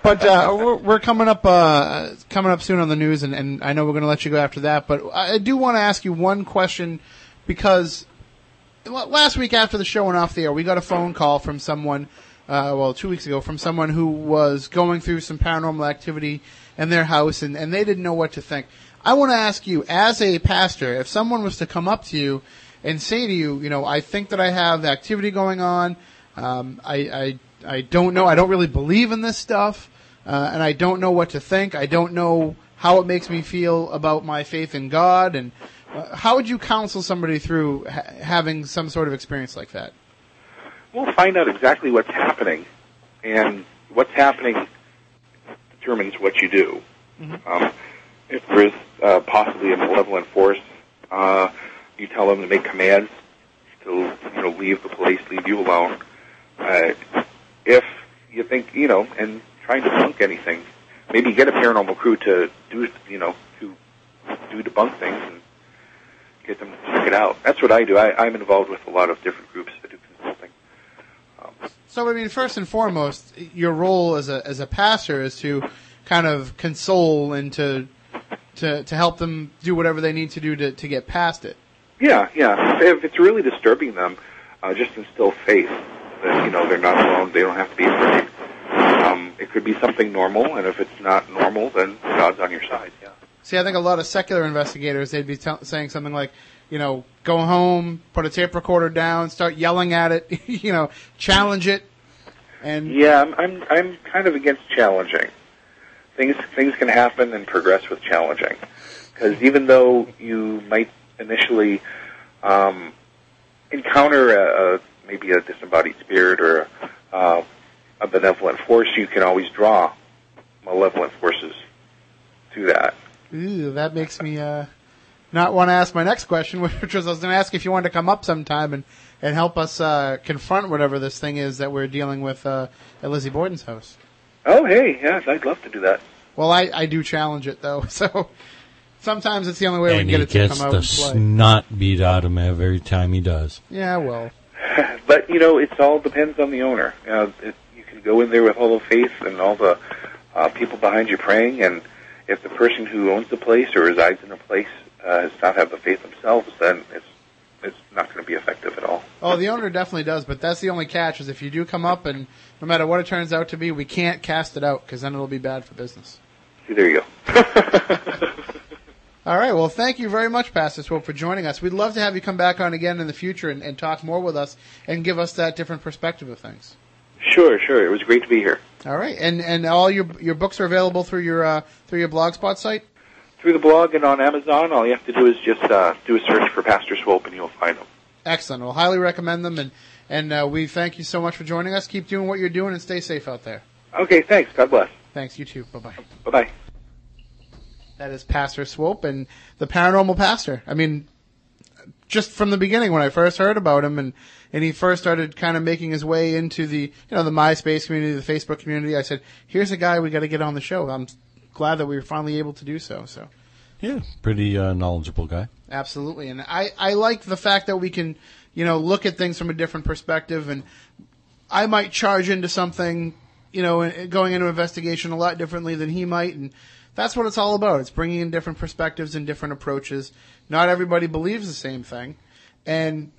But uh, we're, we're coming up uh, coming up soon on the news, and, and I know we're going to let you go after that. But I do want to ask you one question because last week after the show went off the air, we got a phone call from someone. Uh, well, two weeks ago, from someone who was going through some paranormal activity in their house, and, and they didn't know what to think. I want to ask you, as a pastor, if someone was to come up to you and say to you, you know, I think that I have activity going on, um, I, I, I don't know, I don't really believe in this stuff, uh, and I don't know what to think, I don't know how it makes me feel about my faith in God, and uh, how would you counsel somebody through ha- having some sort of experience like that? we'll find out exactly what's happening, and what's happening determines what you do. Um, if there is uh, possibly a malevolent force, uh, you tell them to make commands to you know leave the place, leave you alone. Uh, if you think you know, and try and debunk anything. maybe get a paranormal crew to do you know to do debunk things and get them to check it out. That's what I do. I, I'm involved with a lot of different groups that do consulting. So I mean, first and foremost, your role as a as a pastor is to kind of console and to to to help them do whatever they need to do to to get past it. Yeah, yeah. If, if it's really disturbing them, uh, just instill faith that you know they're not alone. They don't have to be afraid. Um, it could be something normal, and if it's not normal, then God's on your side. See, I think a lot of secular investigators they'd be t- saying something like, you know, go home, put a tape recorder down, start yelling at it, you know, challenge it, and Yeah, I'm I'm, kind of against challenging. Things things can happen and progress with challenging, because even though you might initially um, encounter a, a maybe a disembodied spirit or uh, a benevolent force, you can always draw malevolent forces to that. Ooh, that makes me uh, not want to ask my next question, which was I was going to ask if you wanted to come up sometime and, and help us uh, confront whatever this thing is that we're dealing with uh, at Lizzie Borden's house. Oh, hey, yes, I'd love to do that. Well, I, I do challenge it though, so sometimes it's the only way we can get it to come out the and play. snot beat out of him every time he does. yeah, well, But you know, it's all depends on the owner. You, know, it, you can go in there with all the faith and all the uh, people behind you praying, and if the person who owns the place or resides in a place uh, does not have the faith themselves, then it's it's not going to be effective at all. oh, the owner definitely does, but that's the only catch is if you do come up and no matter what it turns out to be, we can't cast it out because then it'll be bad for business. See, there you go. All right. Well, thank you very much, Pastor Swope, for joining us. We'd love to have you come back on again in the future and, and talk more with us and give us that different perspective of things. sure, sure. It was great to be here. All right. And and all your your books are available through your uh, through your blogspot site. Through the blog and on Amazon, all you have to do is just uh, do a search for Pastor Swope, and you'll find them. Excellent. We'll highly recommend them, and and uh, we thank you so much for joining us. Keep doing what you're doing, and stay safe out there. Okay, thanks. God bless. Thanks. You too. Bye bye. Bye bye. That is Pastor Swope and the paranormal pastor. I mean, just from the beginning when I first heard about him and, and he first started kind of making his way into the, you know, the MySpace community, the Facebook community, I said, here's a guy we got to get on the show. I'm glad that we were finally able to do so. So Yeah, pretty uh, knowledgeable guy. absolutely. And I, I like the fact that we can, you know, look at things from a different perspective and I might charge into something, you know, going into investigation a lot differently than he might, and that's what it's all about. It's bringing in different perspectives and different approaches. Not everybody believes the same thing, and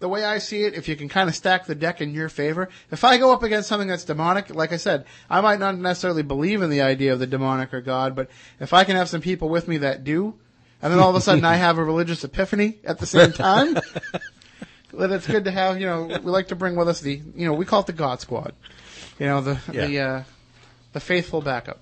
the way I see it, if you can kind of stack the deck in your favor, if I go up against something that's demonic, like I said, I might not necessarily believe in the idea of the demonic or God, but if I can have some people with me that do, and then all of a sudden I have a religious epiphany at the same time, then it's good to have, you know, we like to bring with us the, you know, we call it the God Squad. You know, the, the, uh, the faithful backup.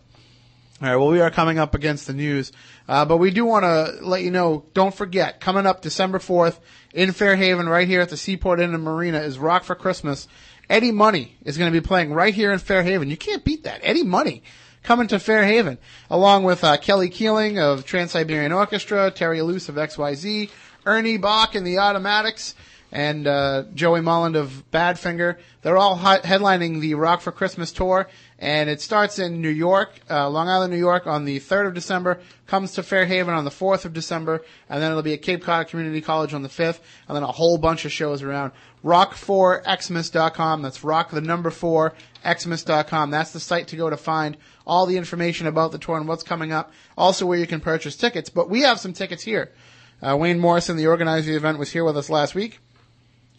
All right. Well, we are coming up against the news, uh, but we do want to let you know. Don't forget, coming up December fourth in Fairhaven, right here at the Seaport Inn and Marina, is Rock for Christmas. Eddie Money is going to be playing right here in Fairhaven. You can't beat that. Eddie Money coming to Fairhaven, along with uh, Kelly Keeling of Trans Siberian Orchestra, Terry Ilous of XYZ, Ernie Bach and the Automatics, and uh, Joey Molland of Badfinger. They're all hi- headlining the Rock for Christmas tour, and it starts in New York, uh, Long Island, New York, on the 3rd of December, comes to Fairhaven on the 4th of December, and then it'll be at Cape Cod Community College on the 5th, and then a whole bunch of shows around. Rock4Xmas.com, that's rock the number 4, Xmas.com. That's the site to go to find all the information about the tour and what's coming up, also where you can purchase tickets. But we have some tickets here. Uh, Wayne Morrison, the organizer of the event, was here with us last week.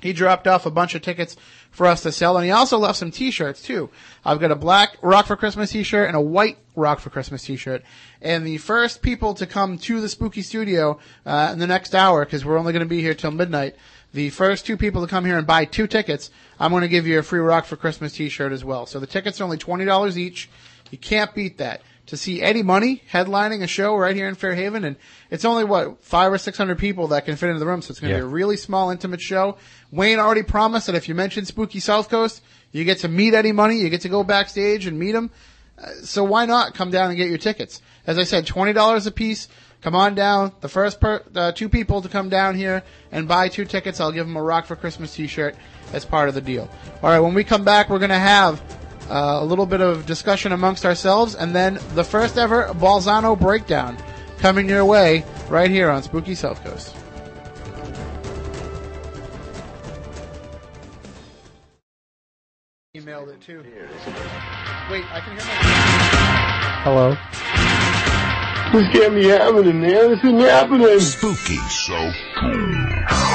He dropped off a bunch of tickets for us to sell, and he also left some T-shirts too. I've got a black Rock for Christmas T-shirt and a white Rock for Christmas T-shirt. And the first people to come to the Spooky Studio uh, in the next hour, because we're only going to be here till midnight, the first two people to come here and buy two tickets, I'm going to give you a free Rock for Christmas T-shirt as well. So the tickets are only twenty dollars each. You can't beat that. To see Eddie Money headlining a show right here in Fairhaven, and it's only what five or six hundred people that can fit into the room, so it's going to Yeah. be a really small, intimate show. Wayne already promised that if you mention Spooky South Coast, you get to meet Eddie Money, you get to go backstage and meet him. Uh, so why not come down and get your tickets? As I said, twenty dollars a piece. Come on down. The first per, uh, two people to come down here and buy two tickets, I'll give them a Rock for Christmas T-shirt as part of the deal. All right, when we come back, we're going to have uh, a little bit of discussion amongst ourselves, and then the first ever Balzano breakdown coming your way right here on Spooky South Coast. Emailed it too. Wait, I can hear my. Hello. This can't be happening, man. This isn't happening. Spooky so I'm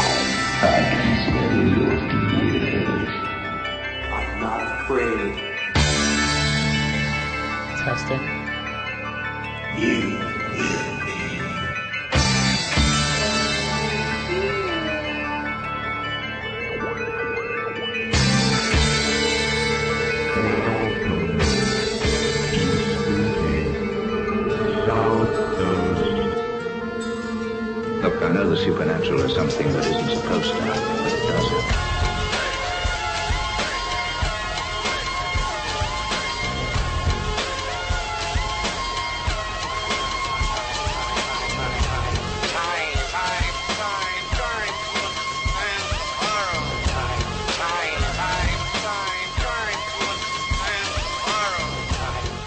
Look, I know the supernatural is something that isn't supposed to happen,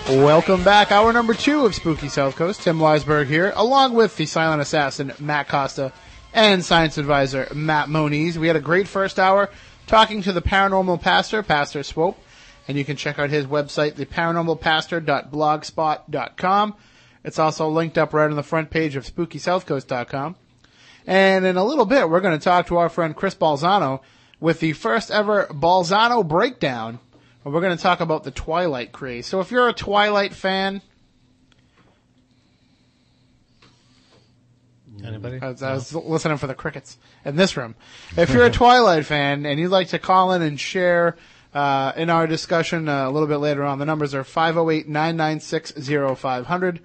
Welcome back. Hour number two of Spooky South Coast. Tim Weisberg here, along with the silent assassin, Matt Costa, and science advisor, Matt Moniz. We had a great first hour talking to the paranormal pastor, Pastor Swope, and you can check out his website, theparanormalpastor.blogspot.com. It's also linked up right on the front page of SpookySouthCoast.com. And in a little bit, we're going to talk to our friend Chris Balzano with the first ever Balzano breakdown. We're going to talk about the Twilight craze. So if you're a Twilight fan, Anybody? I was, I was listening for the crickets in this room. If you're a Twilight fan and you'd like to call in and share uh, in our discussion uh, a little bit later on, the numbers are 508-996-0500,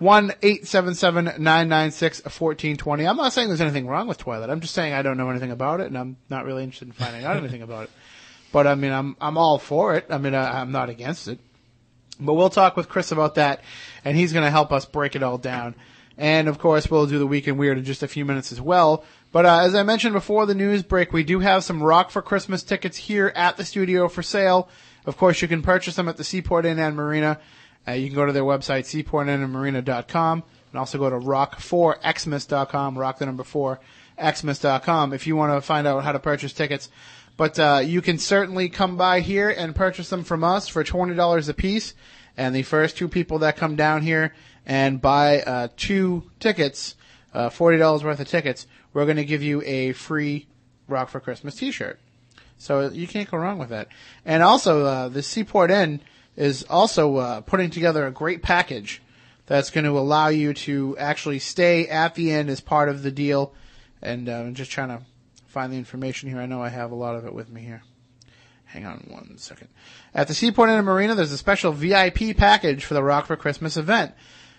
1-877-996-1420. I'm not saying there's anything wrong with Twilight. I'm just saying I don't know anything about it and I'm not really interested in finding out anything about it. But I mean, I'm I'm all for it. I mean, I, I'm not against it. But we'll talk with Chris about that, and he's going to help us break it all down. And of course, we'll do the weekend weird in just a few minutes as well. But uh, as I mentioned before the news break, we do have some Rock for Christmas tickets here at the studio for sale. Of course, you can purchase them at the Seaport Inn and Marina. Uh, you can go to their website, seaportinnandmarina.com, and also go to rock4xmas.com, rock the number 4, xmas.com, if you want to find out how to purchase tickets. But uh, you can certainly come by here and purchase them from us for $20 a piece. And the first two people that come down here and buy uh, two tickets, uh, $40 worth of tickets, we're going to give you a free Rock for Christmas t-shirt. So you can't go wrong with that. And also, uh, the Seaport Inn is also uh, putting together a great package that's going to allow you to actually stay at the inn as part of the deal. And uh, I'm just trying to find the information here. I know I have a lot of it with me here. Hang on one second. At the Seaport Inn and Marina, there's a special VIP package for the Rock for Christmas event.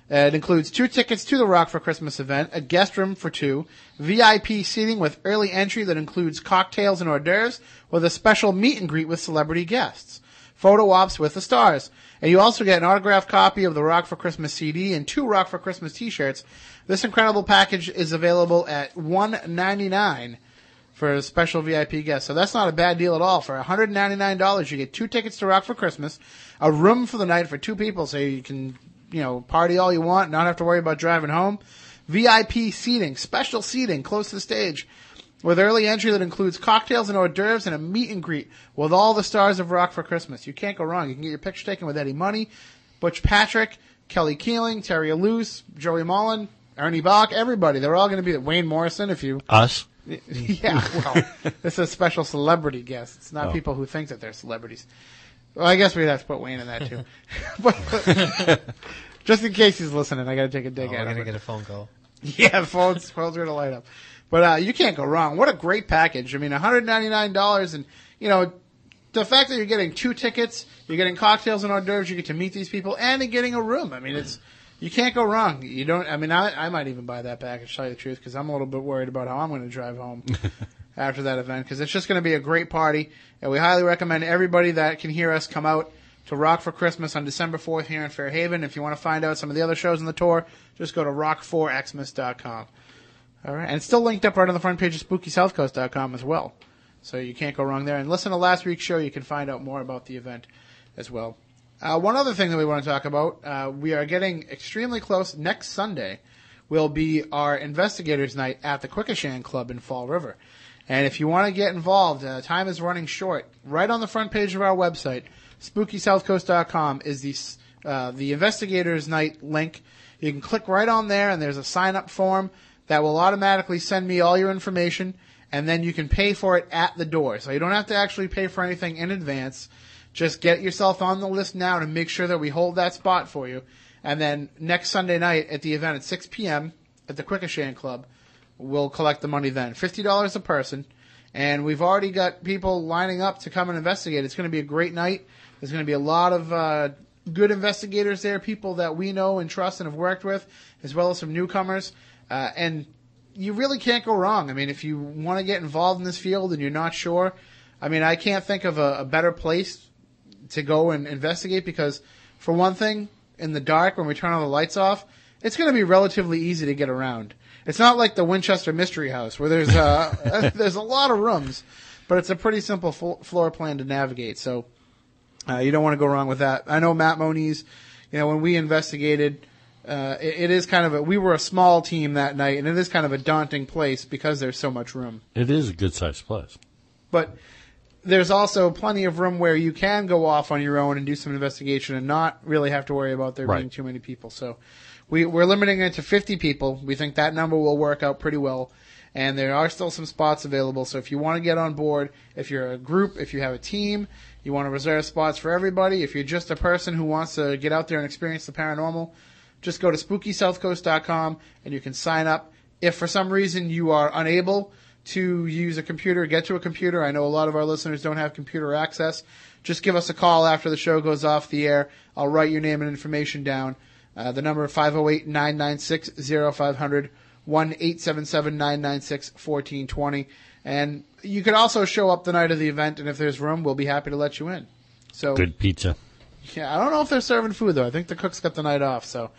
It includes two tickets to the Rock for Christmas event, a guest room for two, VIP seating with early entry that includes cocktails and hors d'oeuvres, with a special meet and greet with celebrity guests, photo ops with the stars, and you also get an autographed copy of the Rock for Christmas CD and two Rock for Christmas T-shirts. This incredible package is available at one ninety nine for a special VIP guest. So that's not a bad deal at all. For $199, you get two tickets to Rock for Christmas, a room for the night for two people, so you can, you know, party all you want, not have to worry about driving home. VIP seating, special seating close to the stage, with early entry that includes cocktails and hors d'oeuvres and a meet and greet with all the stars of Rock for Christmas. You can't go wrong. You can get your picture taken with Eddie Money, Butch Patrick, Kelly Keeling, Terry Ilous, Joey Mullen, Ernie Bach, everybody. They're all going to be there. Wayne Morrison, if you Us? yeah, well, this is a special celebrity guest. It's not Oh. people who think that they're celebrities. Well, I guess we'd have to put Wayne in that too. but just in case he's listening, I got to take a dig Oh, at gonna get a phone call. Yeah, phones phones are gonna light up. But uh, you can't go wrong. What a great package! I mean, one hundred ninety nine dollars, and you know, the fact that you're getting two tickets, you're getting cocktails and hors d'oeuvres, you get to meet these people, and you're getting a room. I mean, it's you can't go wrong. You don't. I mean, I, I might even buy that package. To tell you the truth, because I'm a little bit worried about how I'm going to drive home after that event, because it's just going to be a great party, and we highly recommend everybody that can hear us come out to Rock for Christmas on December 4th here in Fairhaven. If you want to find out some of the other shows on the tour, just go to rock4xmas.com. All right, and it's still linked up right on the front page of SpookySouthCoast.com as well. So you can't go wrong there. And listen to last week's show; you can find out more about the event as well. Uh, one other thing that we want to talk about, uh, we are getting extremely close. Next Sunday will be our investigators night at the Quequechan Club in Fall River. And if you want to get involved, uh, time is running short. Right on the front page of our website, SpookySouthCoast.com is the uh, the investigators night link. You can click right on there, and there's a sign up form that will automatically send me all your information, and then you can pay for it at the door. So you don't have to actually pay for anything in advance. Just get yourself on the list now to make sure that we hold that spot for you. And then next Sunday night at the event at 6 p.m. at the Quequechan Club, we'll collect the money then. $50 a person. And we've already got people lining up to come and investigate. It's going to be a great night. There's going to be a lot of uh, good investigators there, people that we know and trust and have worked with, as well as some newcomers. Uh, and you really can't go wrong. I mean, if you want to get involved in this field and you're not sure, I mean, I can't think of a, a better place to go and investigate because, for one thing, in the dark when we turn all the lights off, it's going to be relatively easy to get around. It's not like the Winchester Mystery House where there's uh, there's a lot of rooms, but it's a pretty simple fo- floor plan to navigate. So uh, you don't want to go wrong with that. I know Matt Moniz. You know when we investigated, uh, it, it is kind of a we were a small team that night, and it is kind of a daunting place because there's so much room. It is a good sized place. But there's also plenty of room where you can go off on your own and do some investigation and not really have to worry about there Right. being too many people. So we, we're limiting it to 50 people. We think that number will work out pretty well. And there are still some spots available. So if you want to get on board, if you're a group, if you have a team, you want to reserve spots for everybody, if you're just a person who wants to get out there and experience the paranormal, just go to spookysouthcoast.com and you can sign up. If for some reason you are unable to use a computer, get to a computer, I know a lot of our listeners don't have computer access, just give us a call after the show goes off the air. I'll write your name and information down. Uh, the number 508-996-0500, 1-877-996-1420. And you could also show up the night of the event, and if there's room, we'll be happy to let you in. So Good pizza. yeah, I don't know if they're serving food though. I think the cooks got the night off. So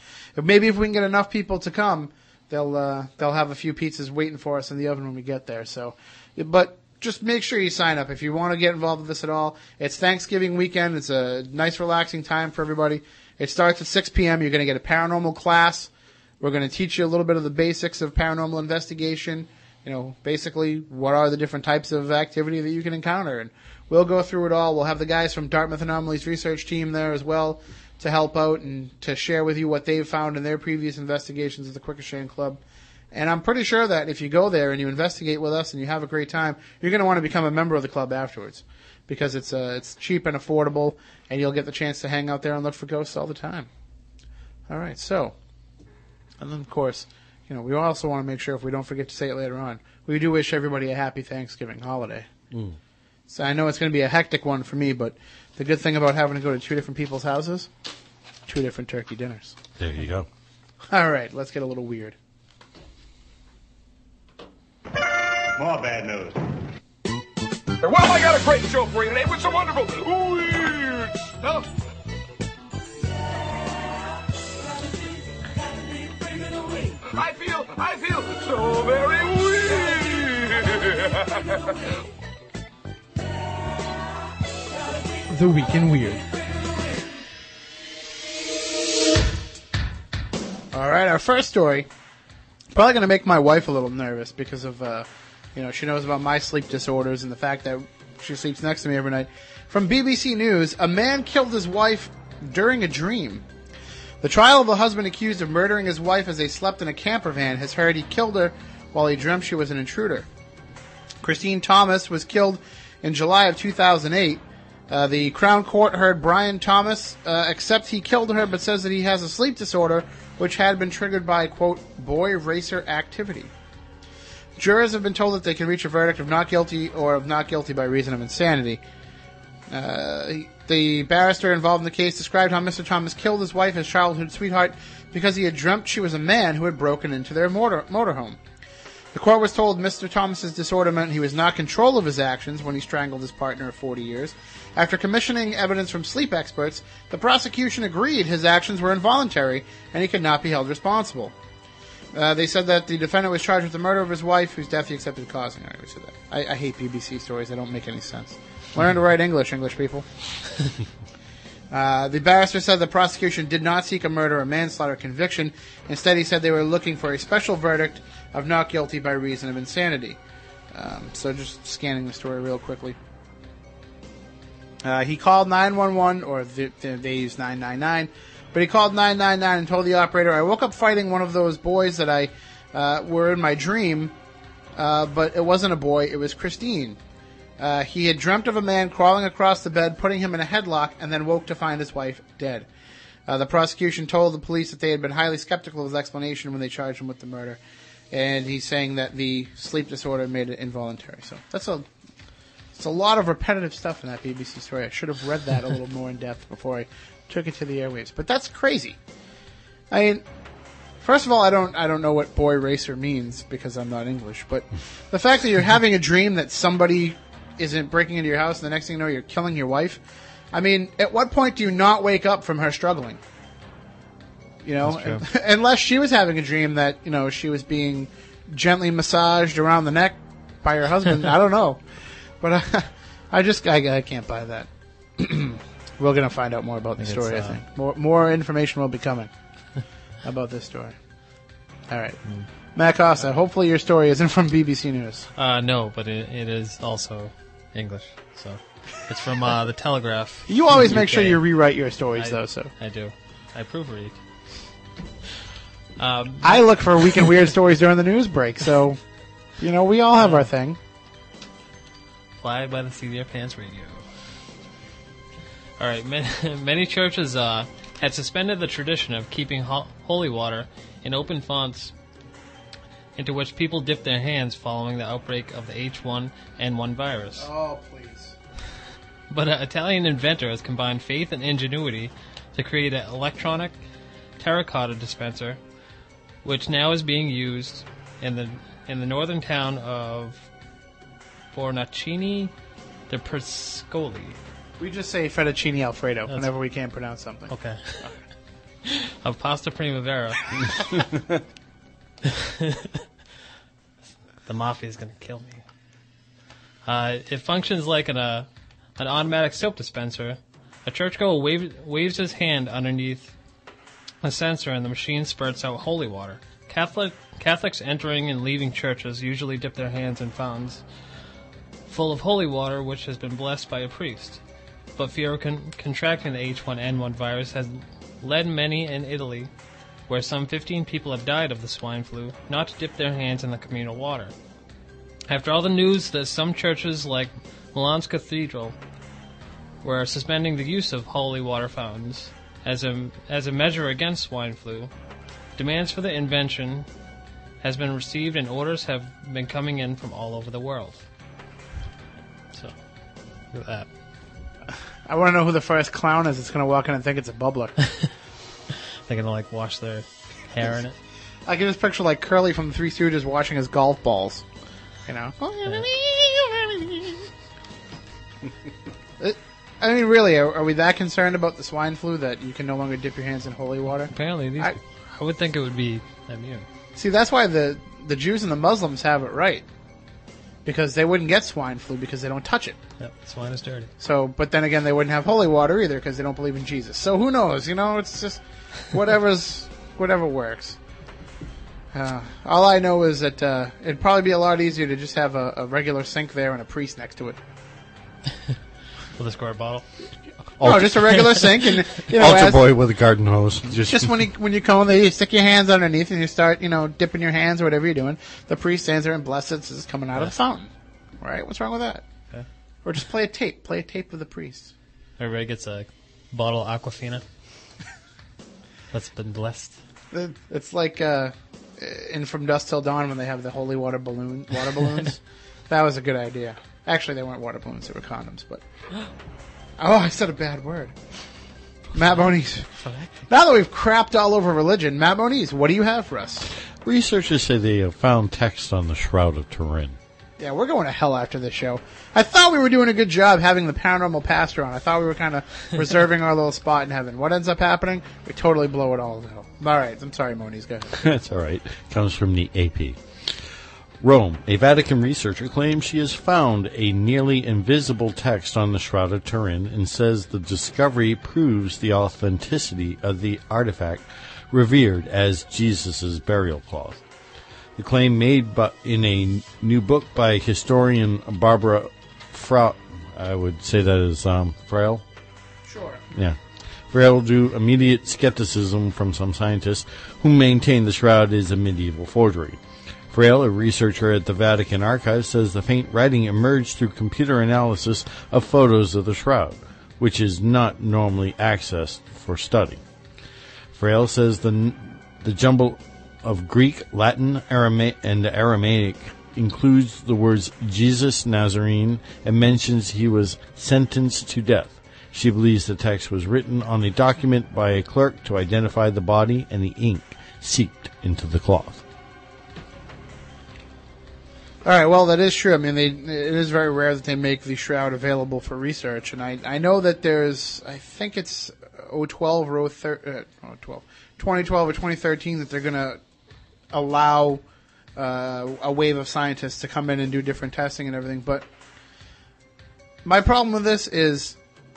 maybe if we can get enough people to come, they'll uh, they'll have a few pizzas waiting for us in the oven when we get there. So, but just make sure you sign up if you want to get involved with this at all. It's Thanksgiving weekend. It's a nice, relaxing time for everybody. It starts at 6 p.m. You're going to get a paranormal class. We're going to teach you a little bit of the basics of paranormal investigation. You know, basically, what are the different types of activity that you can encounter, and we'll go through it all. We'll have the guys from Dartmouth Anomalies research team there as well to help out and to share with you what they've found in their previous investigations at the Quequechan Club. And I'm pretty sure that if you go there and you investigate with us and you have a great time, you're going to want to become a member of the club afterwards because it's uh, it's cheap and affordable, and you'll get the chance to hang out there and look for ghosts all the time. All right, so, and then of course, you know, we also want to make sure if we don't forget to say it later on, we do wish everybody a happy Thanksgiving holiday. So I know it's going to be a hectic one for me, but the good thing about having to go to two different people's houses, two different turkey dinners. There you go. All right, let's get a little weird. More bad news. Well, I got a great show for you today with some wonderful weird stuff. I feel, I feel so very weird. The Week in Weird. All right, our first story. Probably going to make my wife a little nervous because of, uh, you know, she knows about my sleep disorders and the fact that she sleeps next to me every night. From BBC News, a man killed his wife during a dream. The trial of a husband accused of murdering his wife as they slept in a camper van has heard he killed her while he dreamt she was an intruder. Christine Thomas was killed in July of 2008. Uh, the Crown Court heard Brian Thomas uh, accept he killed her, but says that he has a sleep disorder which had been triggered by, quote, boy racer activity. Jurors have been told that they can reach a verdict of not guilty or of not guilty by reason of insanity. Uh, the barrister involved in the case described how Mr. Thomas killed his wife, his childhood sweetheart, because he had dreamt she was a man who had broken into their motor motorhome. The court was told Mr. Thomas's disorder meant he was not in control of his actions when he strangled his partner of 40 years. After commissioning evidence from sleep experts, the prosecution agreed his actions were involuntary and he could not be held responsible. Uh, they said that the defendant was charged with the murder of his wife, whose death he accepted causing. I already said that. I, I hate BBC stories; they don't make any sense. Learn to write English, English people. Uh, the barrister said the prosecution did not seek a murder or manslaughter conviction. Instead, he said they were looking for a special verdict of not guilty by reason of insanity. Um, so, just scanning the story real quickly. Uh, he called 911, or the, the, they used 999, but he called 999 and told the operator, I woke up fighting one of those boys that I uh, were in my dream, uh, but it wasn't a boy, it was Christine. Uh, he had dreamt of a man crawling across the bed, putting him in a headlock, and then woke to find his wife dead. Uh, the prosecution told the police that they had been highly skeptical of his explanation when they charged him with the murder, and he's saying that the sleep disorder made it involuntary. So that's a it's a lot of repetitive stuff in that BBC story. I should have read that a little more in depth before I took it to the airwaves. But that's crazy. I mean, first of all, I don't I don't know what boy racer means because I'm not English. But the fact that you're having a dream that somebody isn't breaking into your house, and the next thing you know, you're killing your wife. I mean, at what point do you not wake up from her struggling? You know, unless she was having a dream that you know she was being gently massaged around the neck by her husband. I don't know, but I, I just I, I can't buy that. We're gonna find out more about the I think story. I uh, think more more information will be coming about this story. All right, Hmm. Matt Costa. Hopefully, your story isn't from BBC News. Uh, no, but it, it is also English. So it's from uh, the Telegraph. You always in make sure you rewrite your stories, I- though. So I do. I proofread. Um, I look for weak and weird stories during the news break. So, you know, we all have our thing. Fly by the seat of your pants radio. All right, many, many churches uh, had suspended the tradition of keeping ho- holy water in open fonts into which people dipped their hands following the outbreak of the H1N1 virus. Oh, please. But an Italian inventor has combined faith and ingenuity to create an electronic terracotta dispenser, which now is being used in the in the northern town of Fornacini de Priscoli. We just say fettuccine alfredo That's- whenever we can't pronounce something. Okay. of Pasta Primavera. the mafia is going to kill me. Uh, it functions like an, uh, an automatic soap dispenser. A churchgoer wave, waves his hand underneath a sensor, and the machine spurts out holy water. Catholic Catholics entering and leaving churches usually dip their hands in fountains full of holy water, which has been blessed by a priest. But fear of con- contracting the H1N1 virus has led many in Italy, where some 15 people have died of the swine flu, not to dip their hands in the communal water. After all the news that some churches, like Milan's Cathedral, were suspending the use of holy water fountains as a, as a measure against swine flu, demands for the invention has been received and orders have been coming in from all over the world. Look at that. I want to know who the first clown is that's going to walk in and think it's a bubbler. They're gonna like wash their hair in it. I can just picture like Curly from the Three Stooges washing his golf balls. You know? Uh, I mean, really, are, are we that concerned about the swine flu that you can no longer dip your hands in holy water? Apparently, these, I- I, would think it would be immune. See, that's why the the Jews and the Muslims have it right, because they wouldn't get swine flu because they don't touch it. Yep, swine is dirty. So, but then again, they wouldn't have holy water either because they don't believe in Jesus. So who knows? You know, it's just whatever's whatever works. Uh, all I know is that uh, it'd probably be a lot easier to just have a, a regular sink there and a priest next to it. With a squirt bottle. No, just a regular sink, and you know, Altar as- boy with a garden hose. Just, just when you when you come, there, you stick your hands underneath and you start, you know, dipping your hands or whatever you're doing. The priest stands there and blesses this is coming out of the fountain. Right? What's wrong with that? Okay. Or just play a tape. Play a tape of the priest. Everybody gets a bottle of Aquafina. That's been blessed. It's like uh, in From Dusk Till Dawn when they have the holy water balloon water balloons. that was a good idea. Actually, they weren't water balloons; they were condoms. But oh, I said a bad word. Matt Moniz. Now that we've crapped all over religion, Matt Moniz, what do you have for us? Researchers say they have found text on the Shroud of Turin. Yeah, we're going to hell after this show. I thought we were doing a good job having the paranormal pastor on. I thought we were kind of reserving our little spot in heaven. What ends up happening? We totally blow it all out. All right, I'm sorry, Moniz. Go ahead. That's all right. Comes from the AP. Rome. A Vatican researcher claims she has found a nearly invisible text on the Shroud of Turin and says the discovery proves the authenticity of the artifact revered as Jesus' burial cloth. The claim made bu- in a new book by historian Barbara Fra I would say that is um, Frail. Sure. Yeah. Frail drew immediate skepticism from some scientists who maintain the shroud is a medieval forgery. Frale, a researcher at the Vatican Archives, says the faint writing emerged through computer analysis of photos of the shroud, which is not normally accessed for study. Frale says the, the jumble of Greek, Latin, Arama- and Aramaic includes the words Jesus Nazarene and mentions he was sentenced to death. She believes the text was written on a document by a clerk to identify the body and the ink seeped into the cloth. All right, well, that is true. I mean, they, it is very rare that they make the shroud available for research, and I, I know that there's, I think it's 012 or 013, uh, 012, 2012 or 2013 that they're going to allow uh, a wave of scientists to come in and do different testing and everything. But my problem with this is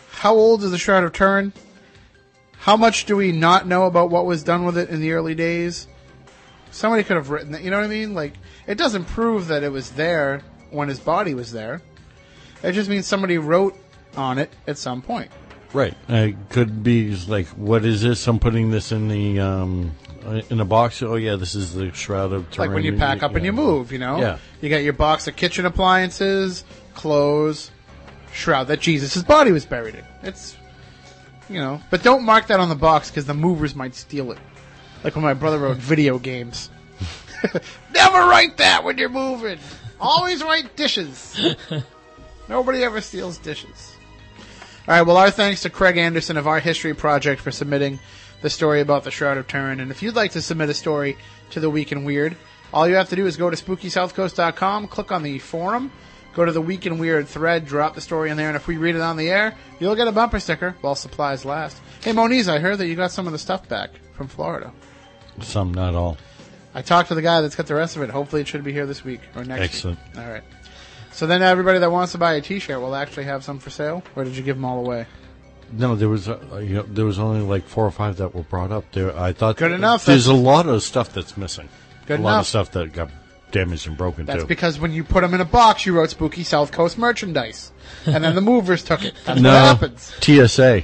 how old is the Shroud of Turin? How much do we not know about what was done with it in the early days? Somebody could have written that. You know what I mean? Like, it doesn't prove that it was there when his body was there. It just means somebody wrote on it at some point. Right. It could be like, what is this? I'm putting this in the um, in a box. Oh yeah, this is the shroud of. Like when you pack up and you move, you know? Yeah. You got your box of kitchen appliances, clothes, shroud that Jesus' body was buried in. It's, you know, but don't mark that on the box because the movers might steal it. Like when my brother wrote video games. Never write that when you're moving. Always write dishes. Nobody ever steals dishes. All right. Well, our thanks to Craig Anderson of Our History Project for submitting the story about the Shroud of Turin. And if you'd like to submit a story to the Week in Weird, all you have to do is go to SpookySouthCoast.com, click on the forum, go to the Week in Weird thread, drop the story in there, and if we read it on the air, you'll get a bumper sticker while supplies last. Hey, Moniz, I heard that you got some of the stuff back from Florida. Some, not all. I talked to the guy that's got the rest of it. Hopefully, it should be here this week or next Excellent. week. All right. So then, everybody that wants to buy a T-shirt will actually have some for sale, or did you give them all away? No, there was uh, you know there was only like four or five that were brought up there. I thought Good enough, There's a lot of stuff that's missing. Good a lot enough. of stuff that got damaged and broken That's too. because when you put them in a box, you wrote Spooky South Coast merchandise, and then the movers took it. That's no what happens. TSA.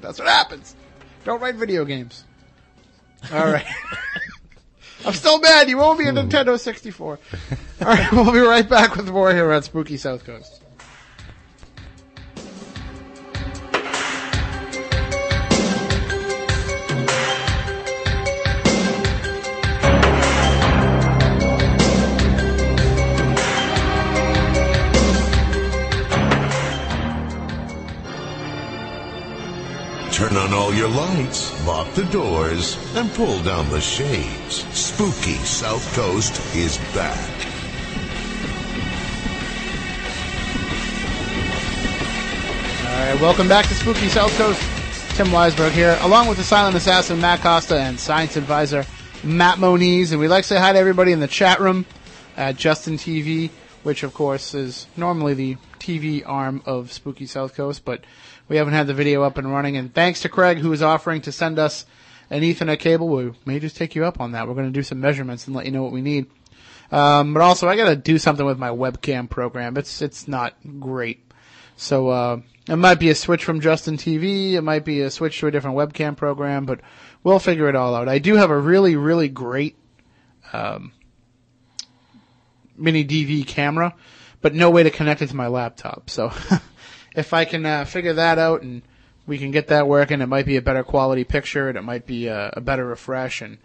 That's what happens. Don't write video games. All right. I'm still mad. You won't be a hmm. Nintendo 64. All right, we'll be right back with more here on Spooky South Coast. Turn on all your lights, lock the doors, and pull down the shades. Spooky South Coast is back. All right, welcome back to Spooky South Coast. Tim Weisberg here, along with the silent assassin Matt Costa and science advisor Matt Moniz. And we'd like to say hi to everybody in the chat room at Justin TV, which of course is normally the TV arm of Spooky South Coast, but we haven't had the video up and running. And thanks to Craig, who is offering to send us an Ethernet cable. We may just take you up on that. We're going to do some measurements and let you know what we need. Um, but also, I got to do something with my webcam program. It's it's not great. So uh, it might be a switch from Justin TV. It might be a switch to a different webcam program, but we'll figure it all out. I do have a really, really great um, mini DV camera, but no way to connect it to my laptop. So if I can uh, figure that out and we can get that working, it might be a better quality picture and it might be a, a better refresh. And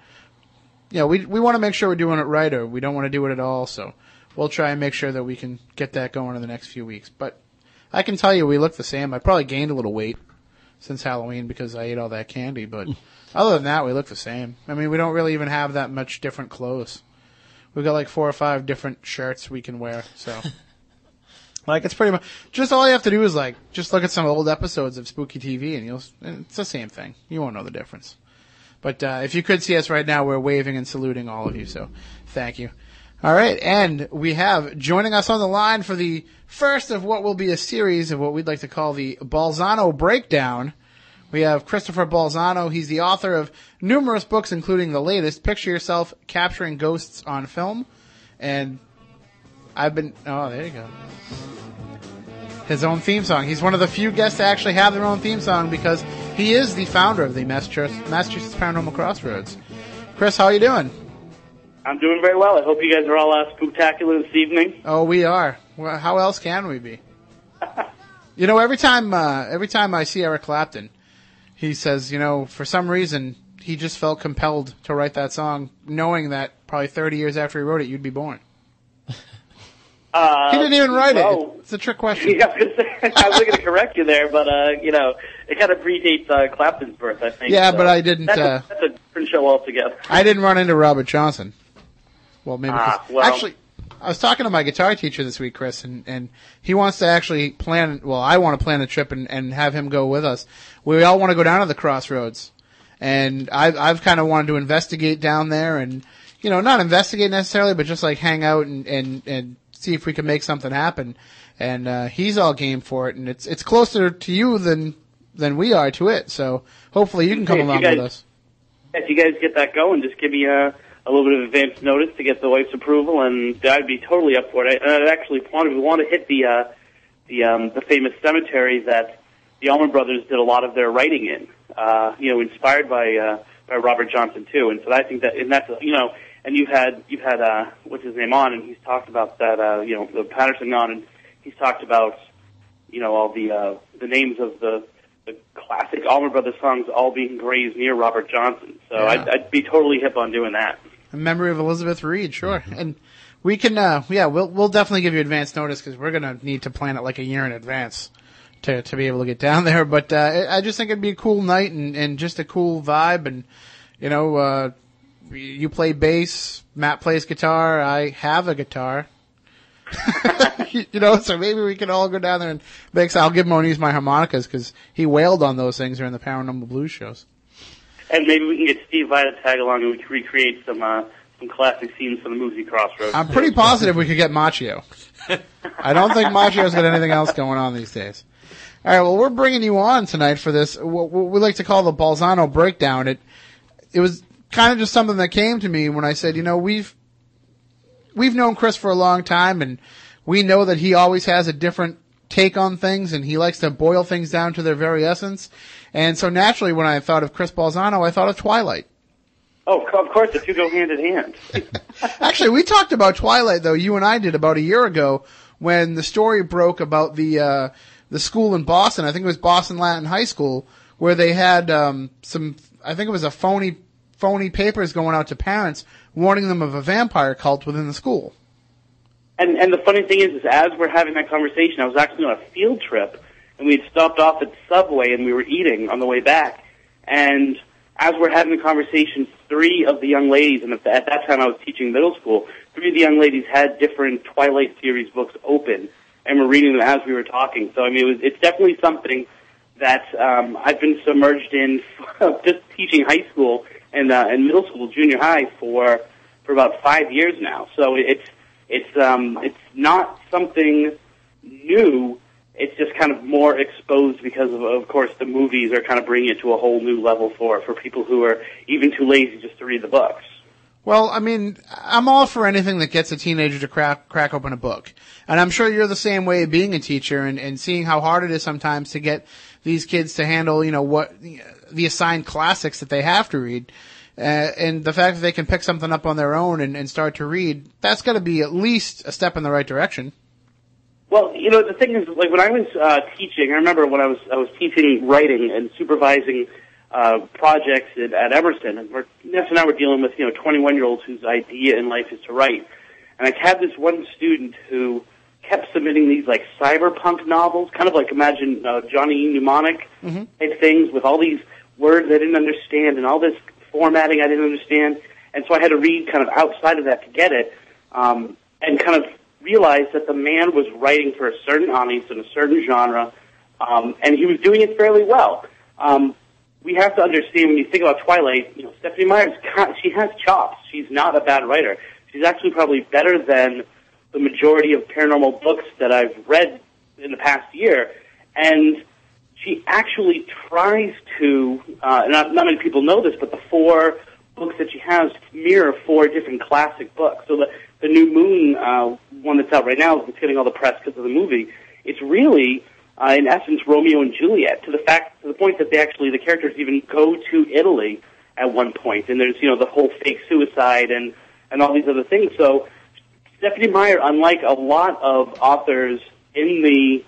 you know, we we want to make sure we're doing it right, or we don't want to do it at all. So we'll try and make sure that we can get that going in the next few weeks. But I can tell you, we look the same. I probably gained a little weight since Halloween because I ate all that candy. But other than that, we look the same. I mean, we don't really even have that much different clothes. We've got like four or five different shirts we can wear. So, like, it's pretty much just all you have to do is like just look at some old episodes of Spooky TV, and you'll it's the same thing. You won't know the difference. But uh, if you could see us right now, we're waving and saluting all of you. So, thank you. All right, and we have joining us on the line for the first of what will be a series of what we'd like to call the Balzano Breakdown. We have Christopher Balzano. He's the author of numerous books, including the latest, Picture Yourself Capturing Ghosts on Film. And I've been, oh, there you go. His own theme song. He's one of the few guests to actually have their own theme song because he is the founder of the Massachusetts, Massachusetts Paranormal Crossroads. Chris, how are you doing? I'm doing very well. I hope you guys are all uh, spectacular this evening. Oh, we are. Well, how else can we be? you know, every time, uh, every time I see Eric Clapton, he says, you know, for some reason, he just felt compelled to write that song, knowing that probably 30 years after he wrote it, you'd be born. Uh, he didn't even write well, it. It's a trick question. Yeah, I was gonna say, I was going to correct you there, but uh, you know, it kind of predates uh, Clapton's birth, I think. Yeah, so but I didn't, That's, uh, a, that's a different show altogether. I didn't run into Robert Johnson. Well, maybe Ah, well. actually, I was talking to my guitar teacher this week, Chris, and, and he wants to actually plan. Well, I want to plan a trip and, and have him go with us. We all want to go down to the crossroads, and I've I've kind of wanted to investigate down there, and you know, not investigate necessarily, but just like hang out and and and see if we can make something happen. And uh, he's all game for it, and it's it's closer to you than than we are to it. So hopefully you can come Hey, along guys- with us. If you guys get that going, just give me a, a little bit of advance notice to get the wife's approval, and I'd be totally up for it. I, I actually wanted we want to hit the uh, the um, the famous cemetery that the Allman Brothers did a lot of their writing in. Uh, you know, inspired by uh, by Robert Johnson too, and so I think that and that's you know, and you've had you've had uh, what's his name on, and he's talked about that uh, you know the Patterson on, and he's talked about you know all the uh, the names of the the classic Allman Brothers songs all being engraved near Robert Johnson. So Yeah. I'd, I'd be totally hip on doing that. In memory of Elizabeth Reed, sure. And we can, uh, yeah, we'll we'll definitely give you advance notice because we're gonna need to plan it like a year in advance to to be able to get down there. But uh, I I just think it'd be a cool night and and just a cool vibe. And you know, uh, you play bass, Matt plays guitar, I have a guitar. you know, so maybe we can all go down there and make. I'll give Moniz my harmonicas because he wailed on those things during the Paranormal Blues shows. And maybe we can get Steve Vai to tag along and we can recreate some uh, some classic scenes from the movie Crossroads. I'm pretty positive we could get Macchio. I don't think Macchio's got anything else going on these days. All right, well, we're bringing you on tonight for this. What what we like to call the Balzano breakdown. It it was kind of just something that came to me when I said, you know, we've we've known Chris for a long time, and we know that he always has a different take on things, and he likes to boil things down to their very essence. And so naturally, when I thought of Chris Balzano, I thought of Twilight. Oh, of course, the two go hand in hand. Actually, we talked about Twilight though. You and I did about a year ago when the story broke about the uh, the school in Boston. I think it was Boston Latin High School where they had um, some. I think it was a phony phony papers going out to parents warning them of a vampire cult within the school. And and the funny thing is, is as we're having that conversation, I was actually on a field trip, and we had stopped off at Subway, and we were eating on the way back. And as we're having the conversation, three of the young ladies, and at th- at that time I was teaching middle school, three of the young ladies had different Twilight series books open, and were reading them as we were talking. So I mean, it was it's definitely something that um, I've been submerged in just teaching high school and uh, and middle school, junior high for for about five years now. So it's it's um, it's not something new. It's just kind of more exposed because of, of course, the movies are kind of bringing it to a whole new level for for people who are even too lazy just to read the books. Well, I mean, I'm all for anything that gets a teenager to crack crack open a book, and I'm sure you're the same way being a teacher and, and seeing how hard it is sometimes to get these kids to handle, you know, what the assigned classics that they have to read, uh, and the fact that they can pick something up on their own and, and start to read, that's got to be at least a step in the right direction. Well, you know, the thing is, like when I was uh, teaching, I remember when I was I was teaching writing and supervising uh, projects at, at Emerson, and we're, Ness and I were dealing with you know 21 year olds whose idea in life is to write, and I had this one student who kept submitting these like cyberpunk novels, kind of like imagine uh, Johnny Mnemonic type things with all these words I didn't understand and all this formatting I didn't understand, and so I had to read kind of outside of that to get it, um, and kind of realized that the man was writing for a certain audience in a certain genre, um, and he was doing it fairly well. Um, we have to understand when you think about Twilight, you know, Stephenie Meyer's she has chops. She's not a bad writer. She's actually probably better than the majority of paranormal books that I've read in the past year. And she actually tries to, uh, not, not many people know this, but the four books that she has mirror four different classic books. So the, the New Moon uh, one that's out right now, that's getting all the press because of the movie, it's really, uh, in essence, Romeo and Juliet, to the fact, to the point that they actually, the characters even go to Italy at one point, and there's, you know, the whole fake suicide and, and all these other things. So Stephenie Meyer, unlike a lot of authors in the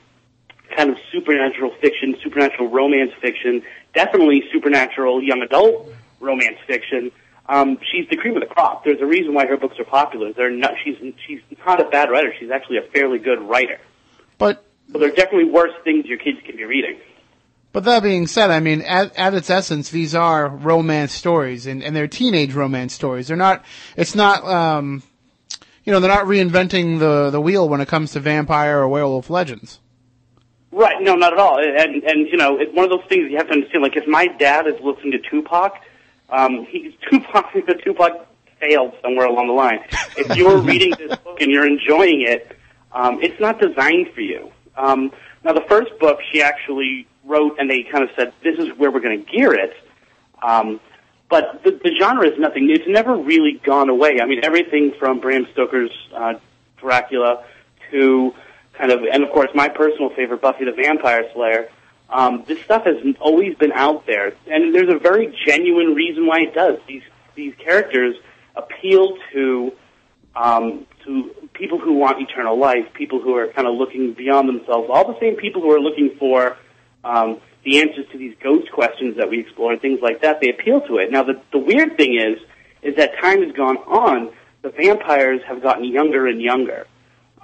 kind of supernatural fiction, supernatural romance fiction, definitely supernatural young adult romance fiction. Um, she's the cream of the crop. There's a reason why her books are popular. They're not. She's she's not a bad writer. She's actually a fairly good writer. But But there are definitely worse things your kids can be reading. But that being said, I mean, at, at its essence, these are romance stories, and, and they're teenage romance stories. They're not. It's not. Um, you know, they're not reinventing the the wheel when it comes to vampire or werewolf legends. Right? No, not at all. And and you know, it's one of those things you have to understand. Like if my dad is listening to Tupac, um, he's Tupac. Tupac failed somewhere along the line. If you're reading this book and you're enjoying it, um, it's not designed for you. Um, now, the first book she actually wrote, and they kind of said, "This is where we're going to gear it." Um, but the, the genre is nothing. It's never really gone away. I mean, everything from Bram Stoker's uh, Dracula to kind of, and of course, my personal favorite, Buffy the Vampire Slayer. Um, this stuff has always been out there, and there's a very genuine reason why it does. These these characters appeal to um, to people who want eternal life, people who are kind of looking beyond themselves, all the same people who are looking for um, the answers to these ghost questions that we explore and things like that. They appeal to it. Now, the the weird thing is, is that time has gone on. The vampires have gotten younger and younger.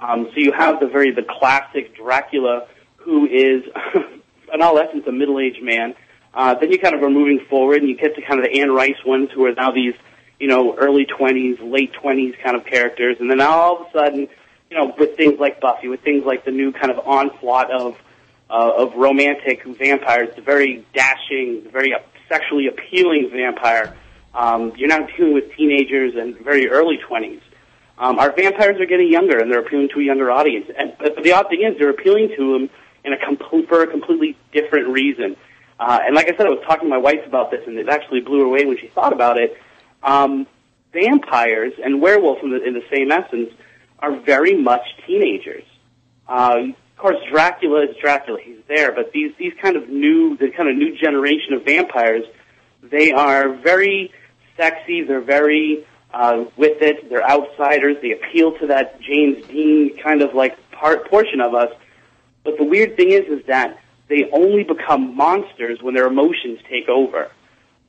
Um, so you have the very the classic Dracula, who is, in all essence, a middle-aged man. Uh, then you kind of are moving forward, and you get to kind of the Anne Rice ones, who are now these, you know, early twenties, late twenties kind of characters, and then all of a sudden, you know, with things like Buffy, with things like the new kind of onslaught of uh, of romantic vampires, the very dashing, the very sexually appealing vampire. Um, you're now dealing with teenagers and very early twenties. Um, our vampires are getting younger, and they're appealing to a younger audience. And but the odd thing is, they're appealing to them in a complete for a completely different reason. Uh, and like I said, I was talking to my wife about this, and it actually blew her away when she thought about it. Um, vampires and werewolves, in the, in the same essence, are very much teenagers. Uh, of course, Dracula is Dracula; he's there. But these these kind of new, the kind of new generation of vampires, they are very sexy. They're very uh, with it. They're outsiders. They appeal to that James Dean kind of like part portion of us. But the weird thing is, is that they only become monsters when their emotions take over.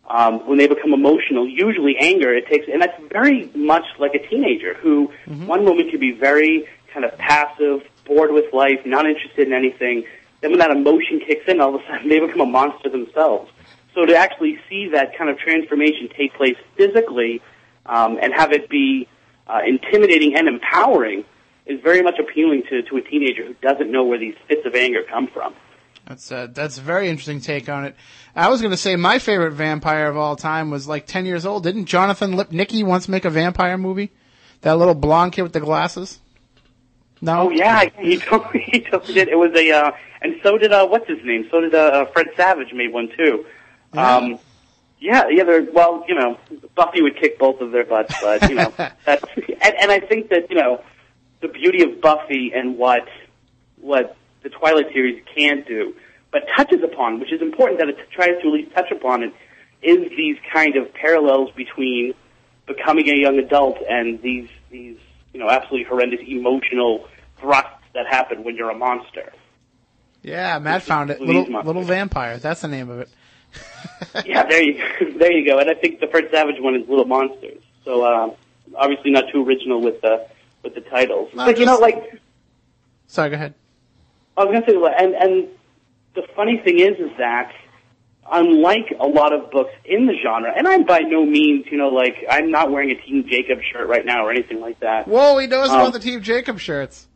Um, when they become emotional, usually anger, it takes, and that's very much like a teenager who one moment could be very kind of passive, bored with life, not interested in anything. Then when that emotion kicks in, all of a sudden they become a monster themselves. So to actually see that kind of transformation take place physically um, and have it be uh, intimidating and empowering is very much appealing to, to a teenager who doesn't know where these fits of anger come from. That's a, that's a very interesting take on it. I was going to say my favorite vampire of all time was like 10 years old. Didn't Jonathan Lipnicki once make a vampire movie? That little blonde kid with the glasses? No? Oh yeah, he totally, he totally did. It was a, uh, and so did uh, what's his name? So did uh, Fred Savage made one too. Um, yeah, yeah. They're well, you know, Buffy would kick both of their butts, but you know, that's, and, and I think that you know, the beauty of Buffy and what what the Twilight series can do, but touches upon, which is important that it tries to at least touch upon it, is these kind of parallels between becoming a young adult and these these you know absolutely horrendous emotional thrusts that happen when you're a monster. Yeah, Matt found it. Little, little Vampire. That's the name of it. yeah, there you there you go. And I think the first Savage one is Little Monsters. So uh, obviously not too original with the with the titles. No, but you know, like Sorry, go ahead. I was gonna say, and and the funny thing is, is that unlike a lot of books in the genre, and I'm by no means, you know, like I'm not wearing a Team Jacob shirt right now or anything like that. Whoa, he knows Um, about the Team Jacob shirts.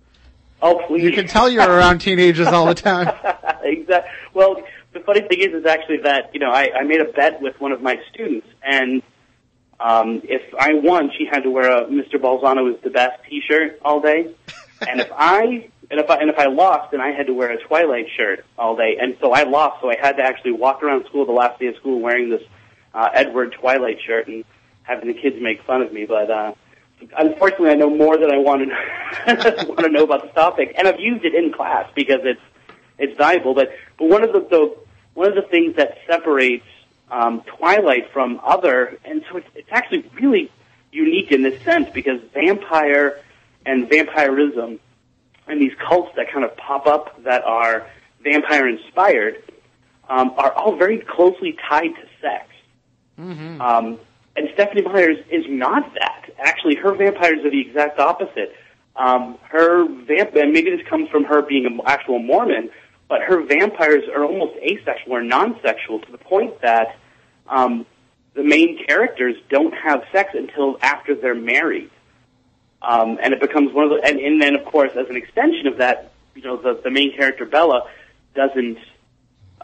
Oh, please. You can tell you're around teenagers all the time. exactly. Well, the funny thing is, is actually that you know I, I made a bet with one of my students, and Um, if I won, she had to wear a Mr. Balzano is the best T-shirt all day, and if I and if I and if I lost, then I had to wear a Twilight shirt all day, and so I lost, so I had to actually walk around school the last day of school wearing this uh, Edward Twilight shirt and having the kids make fun of me. But uh, unfortunately, I know more than I want to want to know about the topic, and I've used it in class because it's it's valuable. But but one of the, the one of the things that separates um, Twilight from other, and so it's, it's actually really unique in this sense because vampire and vampirism and these cults that kind of pop up that are vampire inspired um, are all very closely tied to sex. Mm-hmm. Um, and Stephenie Myers is not that. Actually, her vampires are the exact opposite. Um, her vamp, and maybe this comes from her being an actual Mormon, but her vampires are almost asexual or non-sexual to the point that um, the main characters don't have sex until after they're married. Um, and it becomes one of the, and, and then of course, as an extension of that, you know, the, the main character Bella doesn't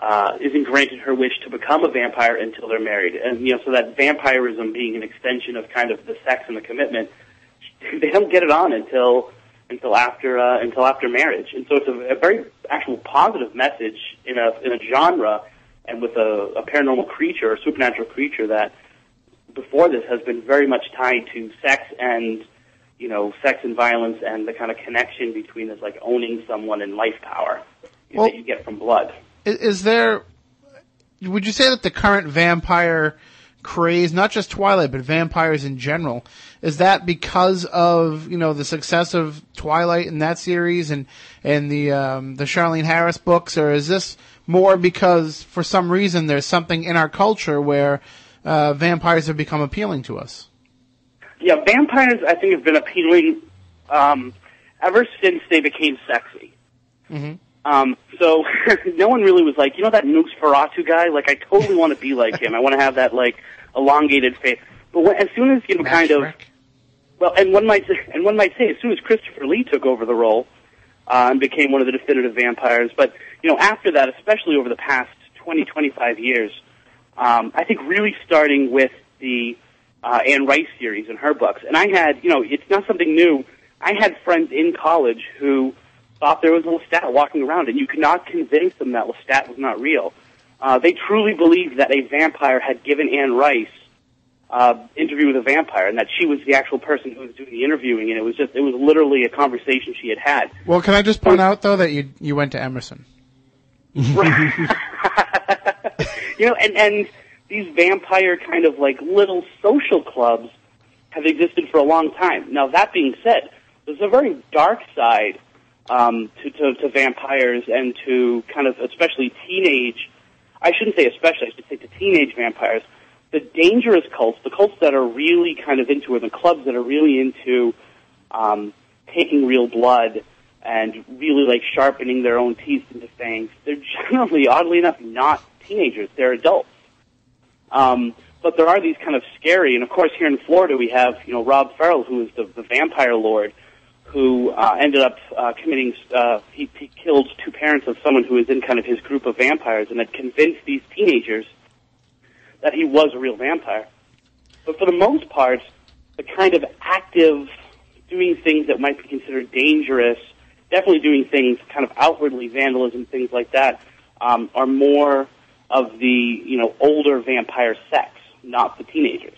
uh, isn't granted her wish to become a vampire until they're married. And, you know, so that vampirism being an extension of kind of the sex and the commitment, they don't get it on until, until after, uh, until after marriage. And so it's a, a very actual positive message in a, in a genre and with a, a paranormal creature, a supernatural creature that before this has been very much tied to sex and, you know, sex and violence and the kind of connection between this like owning someone and life power Well- that you get from blood. Is, is there? Would you say that the current vampire craze, not just Twilight, but vampires in general, is that because of you know the success of Twilight in that series and and the um, the Charlaine Harris books, or is this more because for some reason there's something in our culture where uh, vampires have become appealing to us? Yeah, vampires I think have been appealing um, ever since they became sexy. Mm-hmm. Um, so no one really was like, you know, that Nosferatu guy. Like, I totally want to be like him. I want to have that like elongated face. But when, as soon as you know, kind of, well, and one might say, and one might say, as soon as Christopher Lee took over the role uh, and became one of the definitive vampires. But you know, after that, especially over the past 20, 25 years, um, I think really starting with the uh, Anne Rice series and her books. And I had, you know, it's not something new. I had friends in college who thought there was a Lestat walking around, and you could not convince them that Lestat was not real. Uh, they truly believed that a vampire had given Anne Rice uh, interview with a vampire, and that she was the actual person who was doing the interviewing, and it was just it was literally a conversation she had had. Well, can I just point out though that you you went to Emerson? you know, and and these vampire kind of like little social clubs have existed for a long time. Now, that being said, there's a very dark side um, to, to to vampires and to kind of especially teenage. I shouldn't say especially. I should say to teenage vampires. The dangerous cults, the cults that are really kind of into it, the clubs that are really into um, taking real blood and really like sharpening their own teeth into fangs. They're generally, oddly enough, not teenagers. They're adults. Um, but there are these kind of scary, and of course here in Florida we have, you know, Rob Ferrell, who is the, the vampire lord, who uh, ended up uh, committing, uh, he, he killed two parents of someone who was in kind of his group of vampires and had convinced these teenagers that he was a real vampire. But for the most part, the kind of active, doing things that might be considered dangerous, definitely doing things kind of outwardly, vandalism, things like that, um, are more of the, you know, older vampire sex, not the teenagers.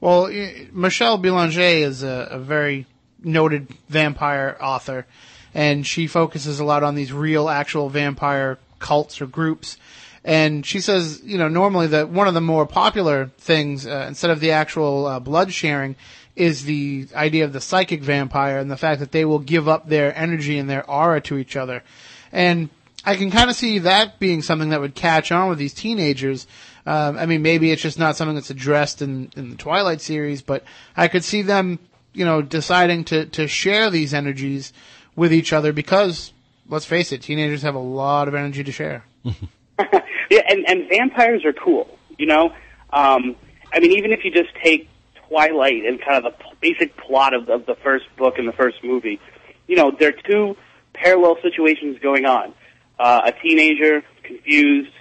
Well, Michelle Belanger is a, a very noted vampire author, and she focuses a lot on these real, actual vampire cults or groups. And she says, you know, normally that one of the more popular things, uh, instead of the actual uh, blood sharing, is the idea of the psychic vampire and the fact that they will give up their energy and their aura to each other. And I can kind of see that being something that would catch on with these teenagers. Um, I mean, maybe it's just not something that's addressed in, in the Twilight series, but I could see them, you know, deciding to, to share these energies with each other because, let's face it, teenagers have a lot of energy to share. yeah, and, and vampires are cool, you know? Um, I mean, even if you just take Twilight and kind of the basic plot of, of the first book and the first movie, you know, there are two parallel situations going on. Uh, a teenager, confused,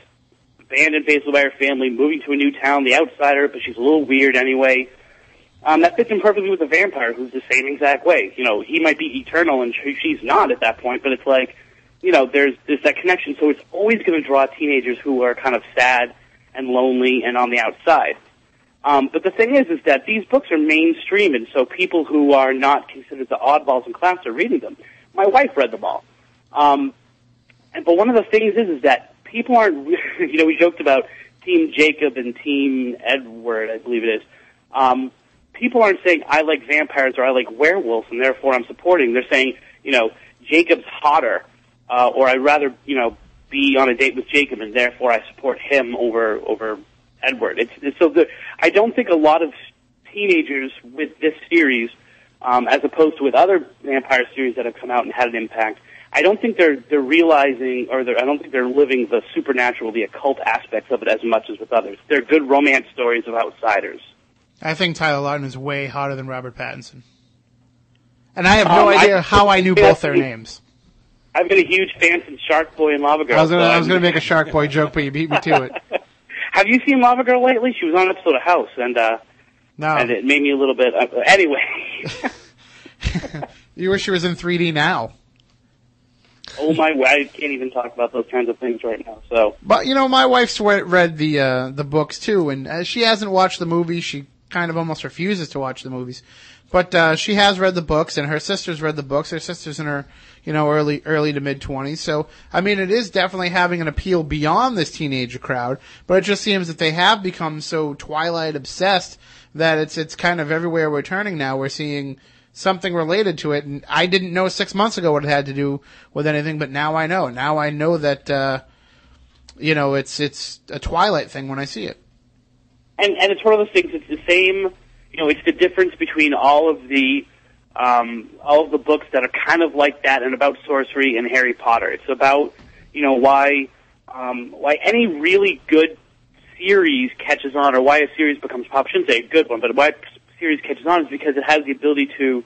abandoned basically by her family, moving to a new town, the outsider, but she's a little weird anyway. Um, that fits in perfectly with the vampire, who's the same exact way. You know, he might be eternal and she's not at that point, but it's like, you know, there's there's that connection. So it's always going to draw teenagers who are kind of sad and lonely and on the outside. Um, but the thing is, is that these books are mainstream, and so people who are not considered the oddballs in class are reading them. My wife read them all. Um, but one of the things is, is that people aren't, you know, we joked about Team Jacob and Team Edward, I believe it is. Um, people aren't saying, I like vampires or I like werewolves, and therefore I'm supporting. They're saying, you know, Jacob's hotter, uh, or I'd rather, you know, be on a date with Jacob, and therefore I support him over, over Edward. It's, it's so the, I don't think a lot of teenagers with this series, um, as opposed to with other vampire series that have come out and had an impact, I don't think they're they're realizing, or they're, I don't think they're living the supernatural, the occult aspects of it as much as with others. They're good romance stories of outsiders. I think Tyler Lautner is way hotter than Robert Pattinson. And I have no Um, I- idea how I knew both their names. I've been a huge fan since Shark Boy and Lava Girl. I was gonna, so I was gonna make a Shark Boy joke, but you beat me to it. Have you seen Lava Girl lately? She was on an episode of House, and uh, No, and it made me a little bit. Uh, anyway, you wish she was in 3D now. Oh my, I can't even talk about those kinds of things right now. So But you know, my wife's read the uh, the books too, and uh, she hasn't watched the movies. She kind of almost refuses to watch the movies, but uh, she has read the books, and her sister's read the books. Her sister's in her you know early early to mid twenties. So I mean, it is definitely having an appeal beyond this teenager crowd. But it just seems that they have become so Twilight obsessed that it's it's kind of everywhere we're turning now. We're seeing something related to it, and I didn't know six months ago what it had to do with anything, but now I know. Now I know that. Uh, you know, it's it's a Twilight thing when I see it. and and it's one of those things. It's the same. You know, it's the difference between all of the um, all of the books that are kind of like that and about sorcery and Harry Potter. It's about you know why um, why any really good series catches on, or why a series becomes pop. I shouldn't say a good one, but why series catches on is because it has the ability to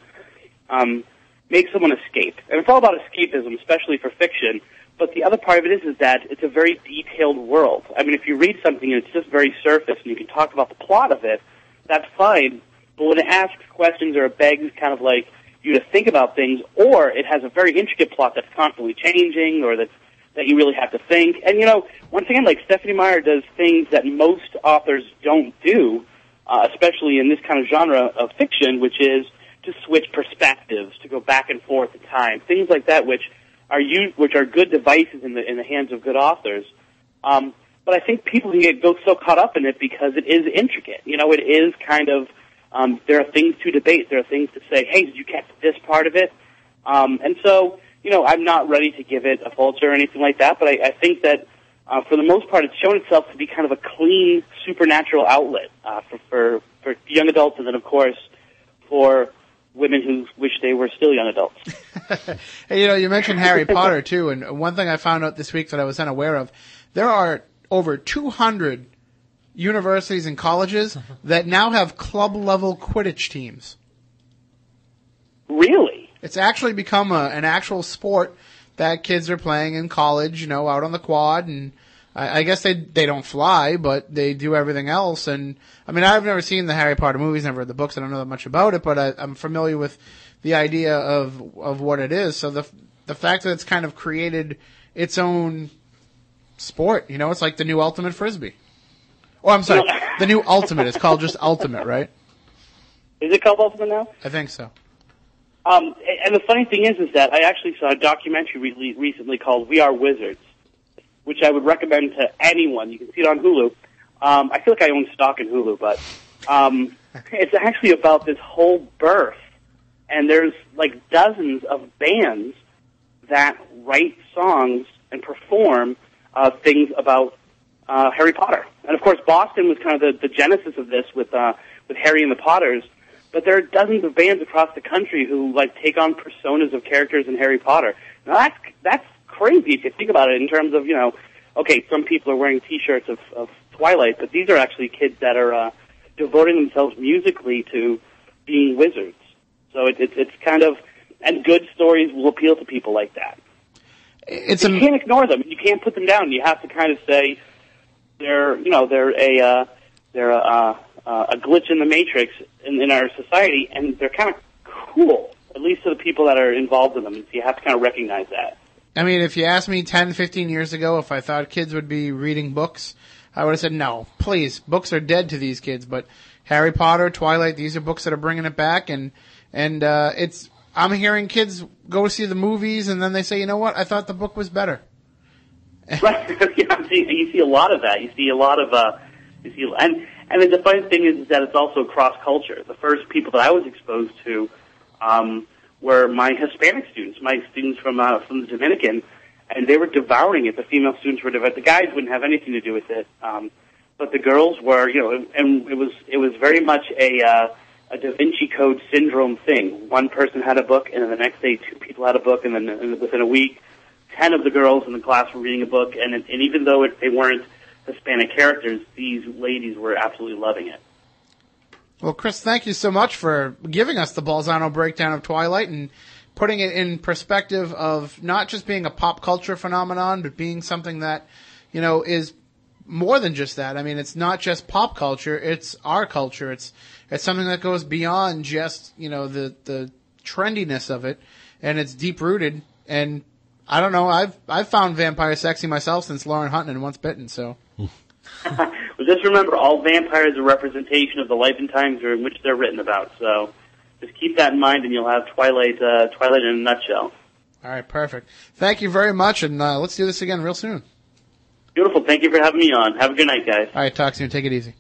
um, make someone escape, and it's all about escapism, especially for fiction. But the other part of it is, is that it's a very detailed world. I mean, if you read something and it's just very surface, and you can talk about the plot of it, that's fine. But when it asks questions or it begs kind of like you to think about things, or it has a very intricate plot that's constantly changing, or that's that you really have to think. And you know, once again, like Stephenie Meyer does things that most authors don't do, uh, especially in this kind of genre of fiction, which is to switch perspectives, to go back and forth in time, things like that, which are u- which are good devices in the in the hands of good authors. Um, but I think people can get go so caught up in it because it is intricate. You know, it is kind of um, there are things to debate. There are things to say. Hey, did you catch this part of it? Um, and so, you know, I'm not ready to give it a Pulitzer or anything like that. But I, I think that uh, for the most part, it's shown itself to be kind of a clean supernatural outlet uh, for, for for young adults, and then of course for women who wish they were still young adults. Hey, you know, you mentioned Harry Potter too, and one thing I found out this week that I was unaware of, there are over 200 universities and colleges that now have club level Quidditch teams. Really? It's actually become a, an actual sport that kids are playing in college, you know, out on the quad, and I, I guess they they don't fly, but they do everything else. And I mean, I've never seen the Harry Potter movies, never read the books, I don't know that much about it, but I, I'm familiar with the idea of of what it is. So the the fact that it's kind of created its own sport, you know, it's like the new ultimate frisbee. Oh, I'm sorry, the new ultimate. It's called just ultimate, right? Is it called Ultimate now? I think so. Um, and the funny thing is, is that I actually saw a documentary re- recently called "We Are Wizards," which I would recommend to anyone. You can see it on Hulu. Um, I feel like I own stock in Hulu, but um, it's actually about this whole birth, and there's like dozens of bands that write songs and perform uh, things about uh, Harry Potter. And of course, Boston was kind of the, the genesis of this with uh, with Harry and the Potters. But there are dozens of bands across the country who like take on personas of characters in Harry Potter. Now that's that's crazy if you think about it in terms of you know, okay, some people are wearing T-shirts of, of Twilight, but these are actually kids that are uh, devoting themselves musically to being wizards. So it, it, it's kind of and good stories will appeal to people like that. It's you can't ignore them. You can't put them down. You have to kind of say, they're you know they're a uh, they're a, uh, uh, a glitch in the matrix in, in our society, and they're kind of cool, at least to the people that are involved in them. And so you have to kind of recognize that. I mean, if you asked me 10, 15 years ago if I thought kids would be reading books, I would have said no. Please, books are dead to these kids. But Harry Potter, Twilight, these are books that are bringing it back, and and uh, it's. I'm hearing kids go see the movies, and then they say, you know what? I thought the book was better. right. yeah, you see a lot of that. You see a lot of uh, you see, and and the funny thing is, is that it's also cross culture. The first people that I was exposed to um, were my Hispanic students, my students from uh, from the Dominican, and they were devouring it. The female students were devouring. The guys wouldn't have anything to do with it, um, but the girls were, you know, and it was it was very much a uh, a Da Vinci Code syndrome thing. One person had a book, and then the next day, two people had a book, and then and within a week, ten of the girls in the class were reading a book, and and even though it, they weren't Hispanic characters, these ladies were absolutely loving it. Well, Chris, thank you so much for giving us the Balzano breakdown of Twilight and putting it in perspective of not just being a pop culture phenomenon, but being something that, you know, is more than just that. I mean, it's not just pop culture; it's our culture. It's it's something that goes beyond just you know the the trendiness of it, and it's deep rooted. And I don't know, I've I've found vampire sexy myself since Lauren Hutton and Once Bitten. So. Well, just remember, all vampires are a representation of the life and times in which they're written about. So, just keep that in mind, and you'll have Twilight, uh, Twilight in a nutshell. All right, perfect. Thank you very much, and uh, let's do this again real soon. Beautiful. Thank you for having me on. Have a good night, guys. All right, talk soon. Take it easy.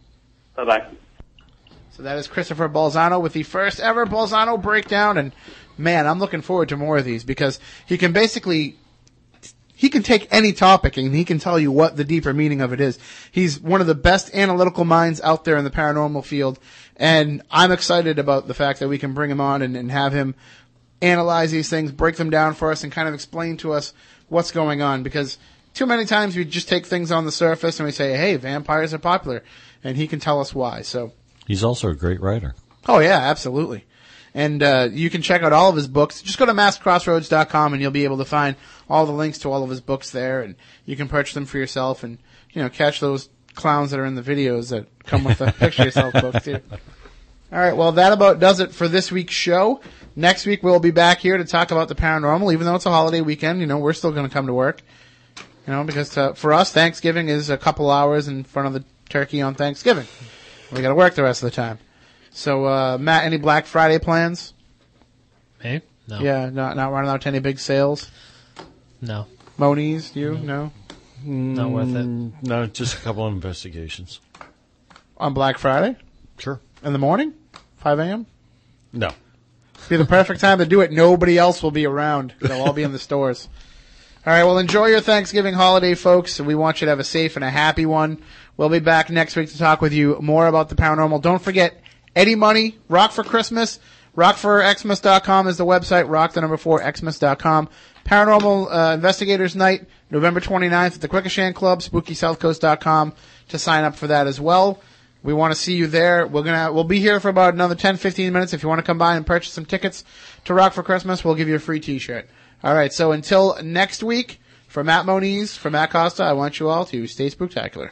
Bye bye. So that is Christopher Balzano with the first ever Balzano breakdown, and man, I'm looking forward to more of these because he can basically he can take any topic and he can tell you what the deeper meaning of it is. He's one of the best analytical minds out there in the paranormal field, and I'm excited about the fact that we can bring him on and, and have him analyze these things, break them down for us, and kind of explain to us what's going on because too many times we just take things on the surface and we say, "Hey, vampires are popular," and he can tell us why. So He's also a great writer. Oh yeah, absolutely. And uh, you can check out all of his books. Just go to masscrossroads.com and you'll be able to find all the links to all of his books there, and you can purchase them for yourself and you know catch those clowns that are in the videos that come with the picture yourself book too. All right, well that about does it for this week's show. Next week we'll be back here to talk about the paranormal. Even though it's a holiday weekend, you know we're still going to come to work. You know because uh, for us Thanksgiving is a couple hours in front of the turkey on Thanksgiving. We got to work the rest of the time. So, uh, Matt, any Black Friday plans? Me? No. Yeah, not not running out to any big sales. No. Moniz, you no. Not worth it. Mm, No, just a couple of investigations. On Black Friday Sure. in the morning, five a.m. No. Be the perfect time to do it. Nobody else will be around. They'll all be in the stores. All right. Well, enjoy your Thanksgiving holiday, folks. We want you to have a safe and a happy one. We'll be back next week to talk with you more about the paranormal. Don't forget Eddie Money, Rock for Christmas. RockforXmas.com is the website. Rock the number four Xmas.com. Paranormal uh, Investigators Night, November 29th at the Quequechan Club, SpookySouthCoast.com to sign up for that as well. We want to see you there. We're gonna we'll be here for about another 10, 15 minutes. If you want to come by and purchase some tickets to Rock for Christmas, we'll give you a free T-shirt. All right. So until next week, for Matt Moniz, for Matt Costa, I want you all to stay spooktacular.